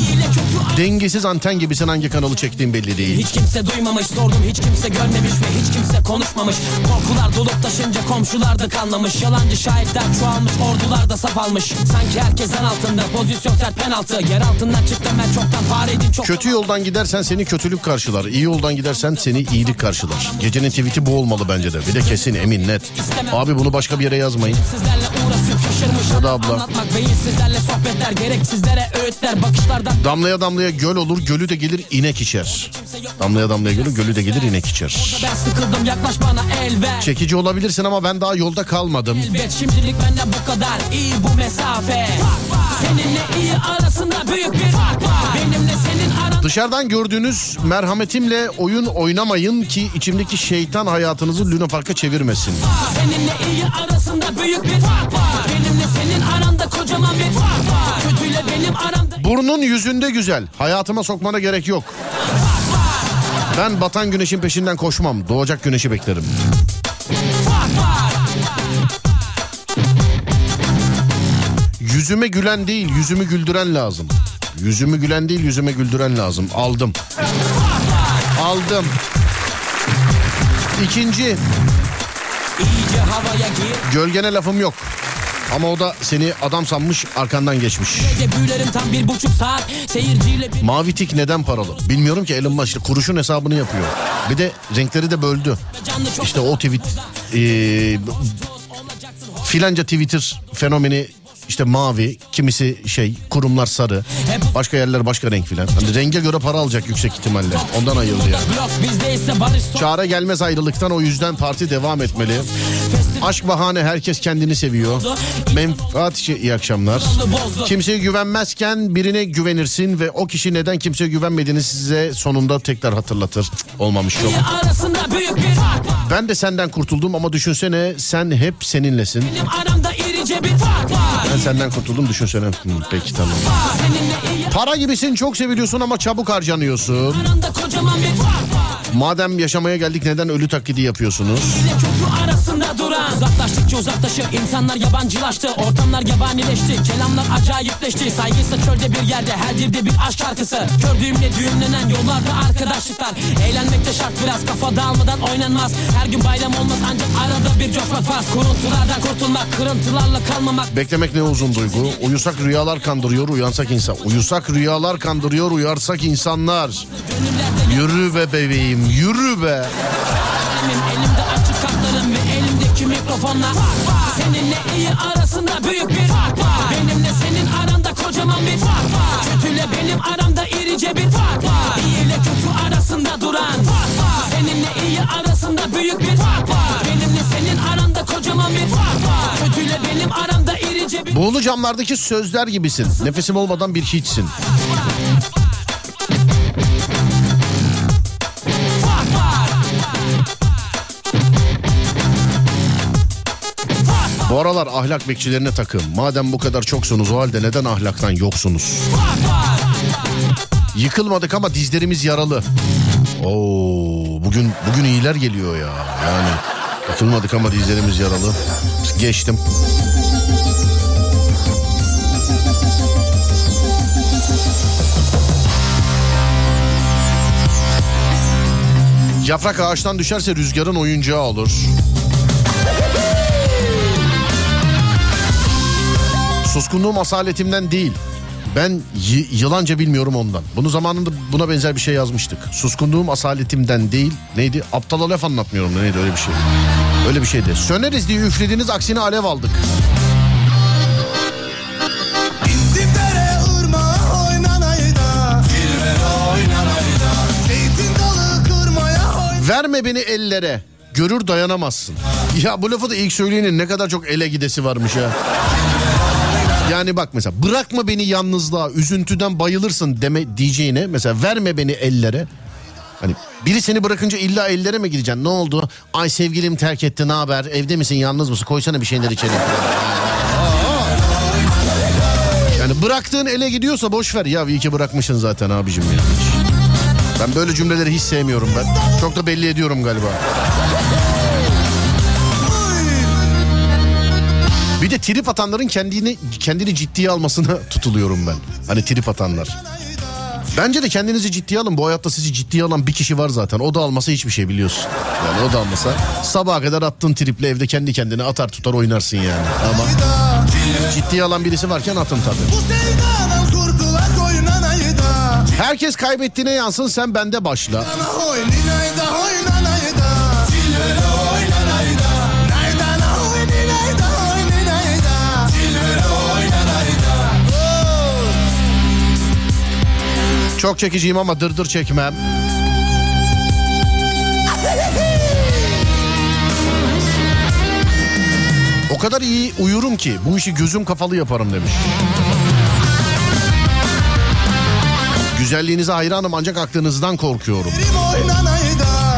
A: Dengesiz anten gibisin hangi kanalı çektiğin belli değil.
K: Hiç kimse duymamış sordum hiç kimse görmemiş ve hiç kimse konuşmamış Korkular dolup taşınca komşular da kanlamış Yalancı şahitler çoğalmış ordular da saf almış Sanki herkesten altında pozisyon sert penaltı Yer altından çıktım ben çoktan fareydim çok
A: Kötü yoldan gidersen seni kötülük karşılar. İyi yoldan gidersen seni iyilik karşılar. Gecenin tweet'i bu olmalı bence de. Bir de kesin emin net. Abi bunu başka bir yere yazmayın. Ya da abla. Damlaya damlaya göl olur, gölü de gelir inek içer. Damlaya damlaya gölü, gölü de gelir inek içer. Çekici olabilirsin ama ben daha yolda kalmadım.
K: Elbet şimdilik bende bu kadar iyi bu mesafe Seninle iyi arasında büyük bir fark var Benimle senin
A: Dışarıdan gördüğünüz merhametimle oyun oynamayın ki içimdeki şeytan hayatınızı Luna Park'a çevirmesin.
K: Seninle iyi arasında büyük bir fark var Benimle senin aranda kocaman bir fark var Kötüyle benim aramda
A: Burnun yüzünde güzel. Hayatıma sokmana gerek yok. Ben batan güneşin peşinden koşmam. Doğacak güneşi beklerim. Yüzüme gülen değil, yüzümü güldüren lazım. Yüzümü gülen değil, yüzüme güldüren lazım. Aldım. Aldım. İkinci,
K: İyice havaya gir
A: gölgene lafım yok. Ama o da seni adam sanmış arkandan geçmiş.
K: Gece büyülerim tam bir buçuk saat Seyirciyle bir
A: Mavi tik neden paralı? Bilmiyorum ki Elon Musk kuruşun hesabını yapıyor. Bir de renkleri de böldü. İşte o tweet eee, filanca Twitter fenomeni işte mavi, kimisi şey kurumlar sarı, başka yerler başka renk filan. Hani renge göre para alacak yüksek ihtimalle. Ondan ayıldı yani. Çare gelmez ayrılıktan o yüzden parti devam etmeli. Aşk bahane herkes kendini seviyor. Menfaat işi iyi akşamlar. Kimseye güvenmezken birine güvenirsin ve o kişi neden kimseye güvenmediğini size sonunda tekrar hatırlatır. Olmamış yok. Ben de senden kurtuldum ama düşünsene sen hep seninlesin.
K: Bir fark var
A: Ben senden kurtuldum düşünsene. Hı, peki tamam. Para gibisin çok seviliyorsun ama çabuk harcanıyorsun. Madem yaşamaya geldik neden ölü taklidi yapıyorsunuz?
K: Arasında duran Uzaklaştıkça uzaklaşır insanlar yabancılaştı Ortamlar yabanileşti kelamlar acayipleşti Saygıysa çölde bir yerde her dilde bir aşk şarkısı Gördüğümle düğümlenen yollarda arkadaşlıklar Eğlenmek de şart biraz kafa dağılmadan oynanmaz Her gün bayram olmaz ancak arada bir coşmak farz Kuruntulardan kurtulmak kırıntılarla kalmamak
A: Beklemek ne uzun duygu. Uyusak rüyalar kandırıyor, uyansak insan. Uyusak rüyalar kandırıyor, uyarsak insanlar. Yürü be bebeğim, yürü be.
K: Elimdeki mikrofonla Seninle iyi arasında büyük bir fark var. Benimle senin aranda kocaman bir fark var. Kötüyle benim aramda irice bir fark var. İyi ile kötü arasında duran fark var. Seninle iyi arasında büyük bir fark var. Benimle senin aranda kocaman bir fark var. Kötüyle benim aramda irice bir
A: Buğulu camlardaki sözler gibisin. Nefesim olmadan bir hiçsin. Bu aralar ahlak bekçilerine takın. Madem bu kadar çoksunuz o halde neden ahlaktan yoksunuz? Yıkılmadık ama dizlerimiz yaralı. Oo, bugün bugün iyiler geliyor ya. Yani yıkılmadık ama dizlerimiz yaralı. Geçtim. Yaprak ağaçtan düşerse rüzgarın oyuncağı olur. Suskunluğum asaletimden değil. Ben y- yılanca bilmiyorum ondan. Bunu zamanında buna benzer bir şey yazmıştık. Suskunluğum asaletimden değil. Neydi? Aptala laf anlatmıyorum. da Neydi öyle bir şey. Öyle bir şeydi. Söneriz diye üflediniz aksine alev aldık. Verme beni ellere. Görür dayanamazsın. Ya bu lafı da ilk söyleyenin ne kadar çok ele gidesi varmış ya. Yani bak mesela bırakma beni yalnızlığa üzüntüden bayılırsın deme diyeceğine mesela verme beni ellere. Hani biri seni bırakınca illa ellere mi gideceksin? Ne oldu? Ay sevgilim terk etti ne haber? Evde misin yalnız mısın? Koysana bir şeyler içeri. Yani bıraktığın ele gidiyorsa boş ver. Ya iyi ki bırakmışsın zaten abicim ya. Ben böyle cümleleri hiç sevmiyorum ben. Çok da belli ediyorum galiba. Bir de trip atanların kendini kendini ciddiye almasına tutuluyorum ben. Hani trip atanlar. Bence de kendinizi ciddiye alın. Bu hayatta sizi ciddiye alan bir kişi var zaten. O da almasa hiçbir şey biliyorsun. Yani o da almasa sabaha kadar attığın triple evde kendi kendine atar tutar oynarsın yani. Ama ciddiye alan birisi varken atın tabii. Herkes kaybettiğine yansın sen bende başla. Çok çekiciyim ama dırdır çekmem. O kadar iyi uyurum ki bu işi gözüm kafalı yaparım demiş. Güzelliğinize hayranım ancak aklınızdan korkuyorum.
I: oynanayda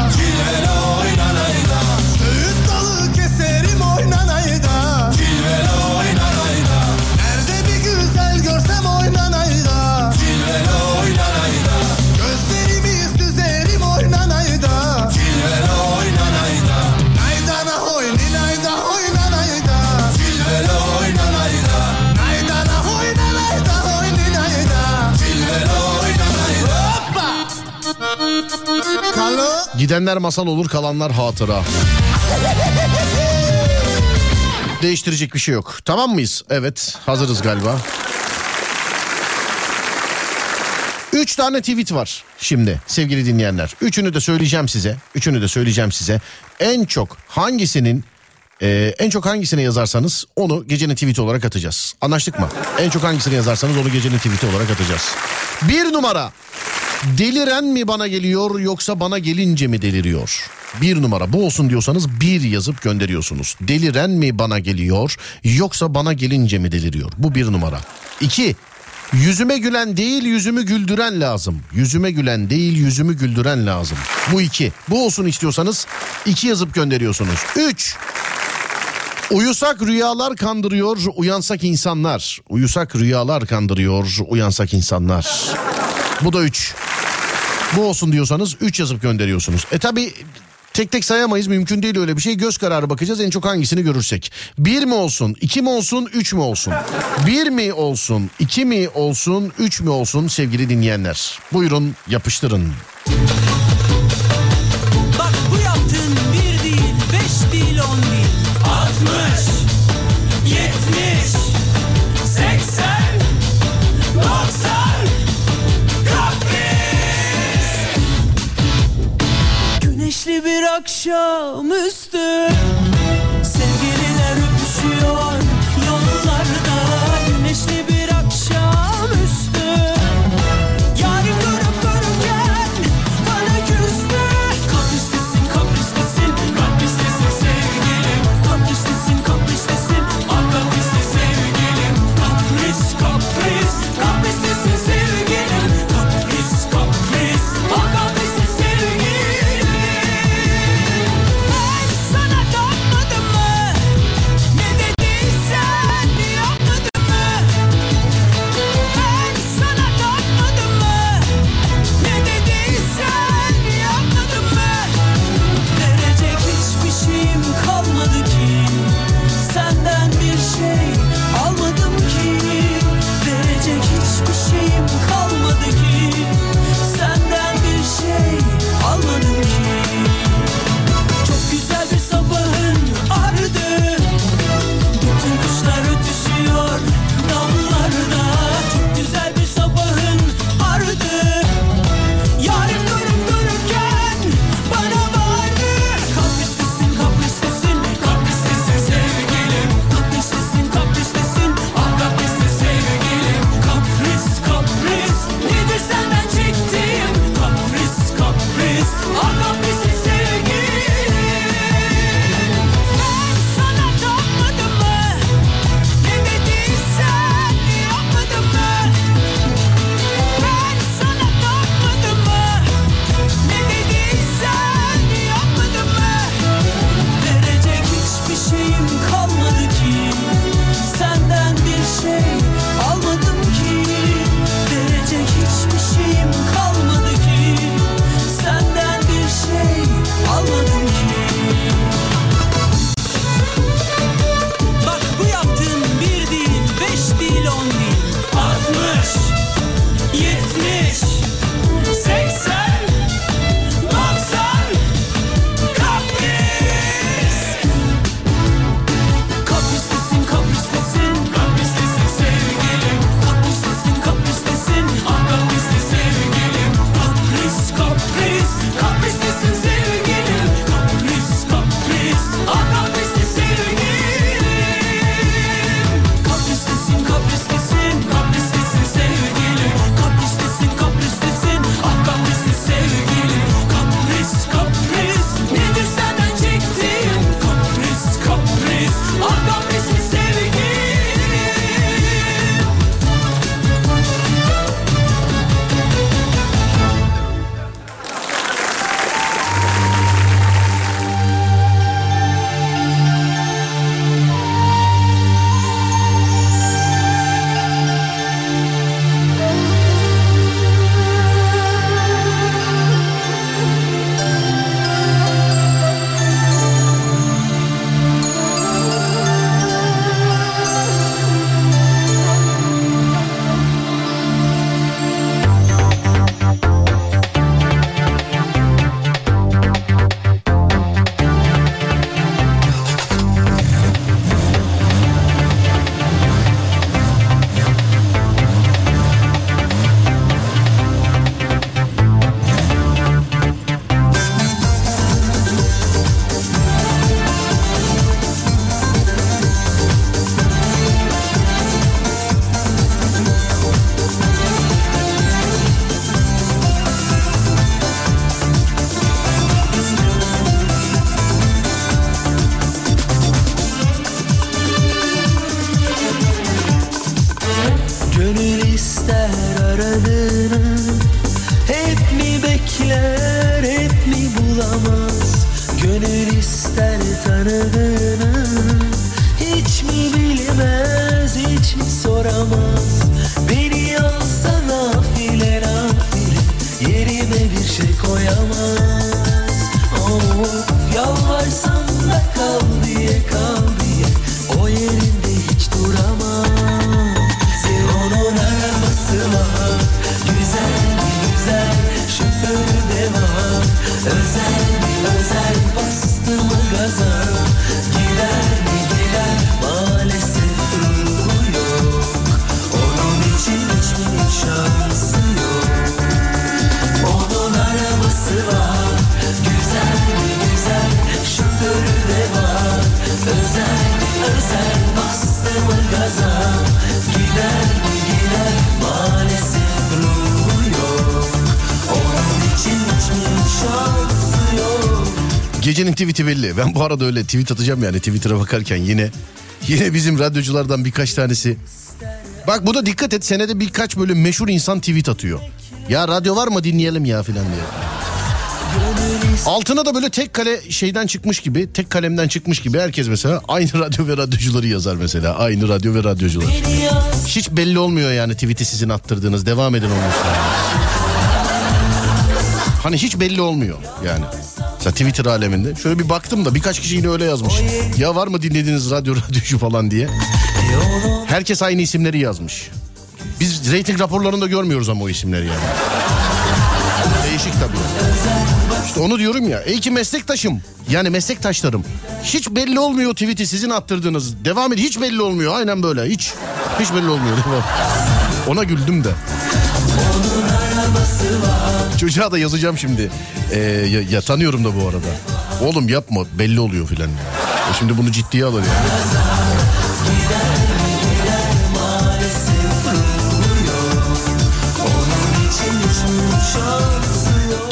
A: Gidenler masal olur kalanlar hatıra. Değiştirecek bir şey yok. Tamam mıyız? Evet hazırız galiba. Üç tane tweet var şimdi sevgili dinleyenler. Üçünü de söyleyeceğim size. Üçünü de söyleyeceğim size. En çok hangisinin e, en çok hangisine yazarsanız onu gecenin tweeti olarak atacağız. Anlaştık mı? En çok hangisine yazarsanız onu gecenin tweeti olarak atacağız. Bir numara. Deliren mi bana geliyor yoksa bana gelince mi deliriyor? Bir numara bu olsun diyorsanız bir yazıp gönderiyorsunuz. Deliren mi bana geliyor yoksa bana gelince mi deliriyor? Bu bir numara. İki, yüzüme gülen değil yüzümü güldüren lazım. Yüzüme gülen değil yüzümü güldüren lazım. Bu iki. Bu olsun istiyorsanız iki yazıp gönderiyorsunuz. Üç, Uyusak rüyalar kandırıyor, uyansak insanlar. Uyusak rüyalar kandırıyor, uyansak insanlar. Bu da 3. Bu olsun diyorsanız 3 yazıp gönderiyorsunuz. E tabi tek tek sayamayız mümkün değil öyle bir şey. Göz kararı bakacağız en çok hangisini görürsek. 1 mi olsun, 2 mi olsun, 3 mü olsun? 1 mi olsun, 2 mi olsun, 3 mü olsun sevgili dinleyenler? Buyurun yapıştırın.
I: Bak akşamüstü. Sevgililer öpüşüyor
C: şansı yok Onun arabası var Güzel mi güzel Şoförü de var Özel özel Bastı mı Gider mi gider Maalesef ruhu yok Onun için hiçbir şansı yok
A: Gecenin tweet'i belli. Ben bu arada öyle tweet atacağım yani Twitter'a bakarken yine. Yine bizim radyoculardan birkaç tanesi. Bak bu da dikkat et senede birkaç böyle meşhur insan tweet atıyor. Ya radyo var mı dinleyelim ya filan diye. Altına da böyle tek kale şeyden çıkmış gibi, tek kalemden çıkmış gibi herkes mesela aynı radyo ve radyocuları yazar mesela. Aynı radyo ve radyocular. Hiç belli olmuyor yani tweet'i sizin attırdığınız. Devam edin üstüne. Hani hiç belli olmuyor yani. Mesela Twitter aleminde. Şöyle bir baktım da birkaç kişi yine öyle yazmış. Ya var mı dinlediğiniz radyo radyocu falan diye. Herkes aynı isimleri yazmış. Biz reyting raporlarında görmüyoruz ama o isimleri yani. Değişik tabii. İşte onu diyorum ya. İyi ki meslektaşım. Yani meslektaşlarım. Hiç belli olmuyor tweet'i sizin attırdığınız. Devam edin. Hiç belli olmuyor. Aynen böyle. Hiç. Hiç belli olmuyor. Devam. Ona güldüm de. Çocuğa da yazacağım şimdi. Ee, ya, ya tanıyorum da bu arada. Oğlum yapma belli oluyor filan. O şimdi bunu ciddiye alır yani.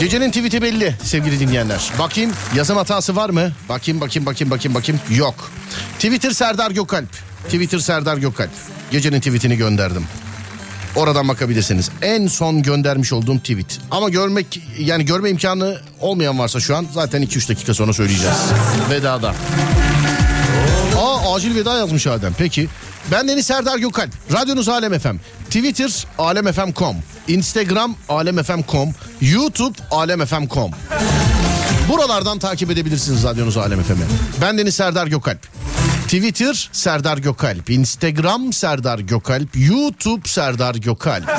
A: Gecenin tweet'i belli sevgili dinleyenler. Bakayım yazım hatası var mı? Bakayım bakayım bakayım bakayım bakayım. Yok. Twitter Serdar Gökalp. Twitter Serdar Gökalp. Gecenin tweetini gönderdim. Oradan bakabilirsiniz. En son göndermiş olduğum tweet. Ama görmek yani görme imkanı olmayan varsa şu an zaten 2-3 dakika sonra söyleyeceğiz. Vedada. Aa acil veda yazmış Adem. Peki. Ben Deniz Serdar Gökalp. Radyonuz Alem FM. Twitter alemfm.com. Instagram alemfm.com. YouTube alemfm.com. Buralardan takip edebilirsiniz radyonuz Alem FM'i. Ben Deniz Serdar Gökalp. Twitter Serdar Gökalp. Instagram Serdar Gökalp. YouTube Serdar Gökalp.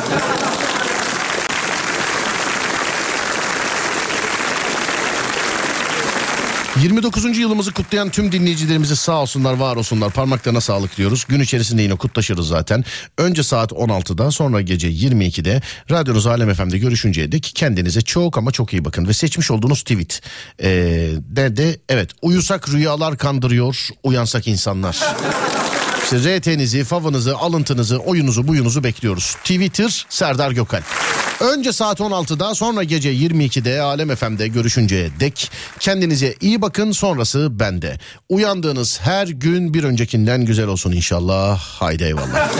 A: 29. yılımızı kutlayan tüm dinleyicilerimize sağ olsunlar var olsunlar parmaklarına sağlık diyoruz. Gün içerisinde yine kutlaşırız zaten. Önce saat 16'da sonra gece 22'de radyonuz Alem FM'de görüşünceye dek kendinize çok ama çok iyi bakın. Ve seçmiş olduğunuz tweet ee, de, de evet uyusak rüyalar kandırıyor uyansak insanlar. İşte RT'nizi, favınızı, alıntınızı, oyunuzu, buyunuzu bekliyoruz. Twitter Serdar Gökal. Önce saat 16'da sonra gece 22'de Alem FM'de görüşünceye dek kendinize iyi bakın sonrası bende. Uyandığınız her gün bir öncekinden güzel olsun inşallah. Haydi eyvallah.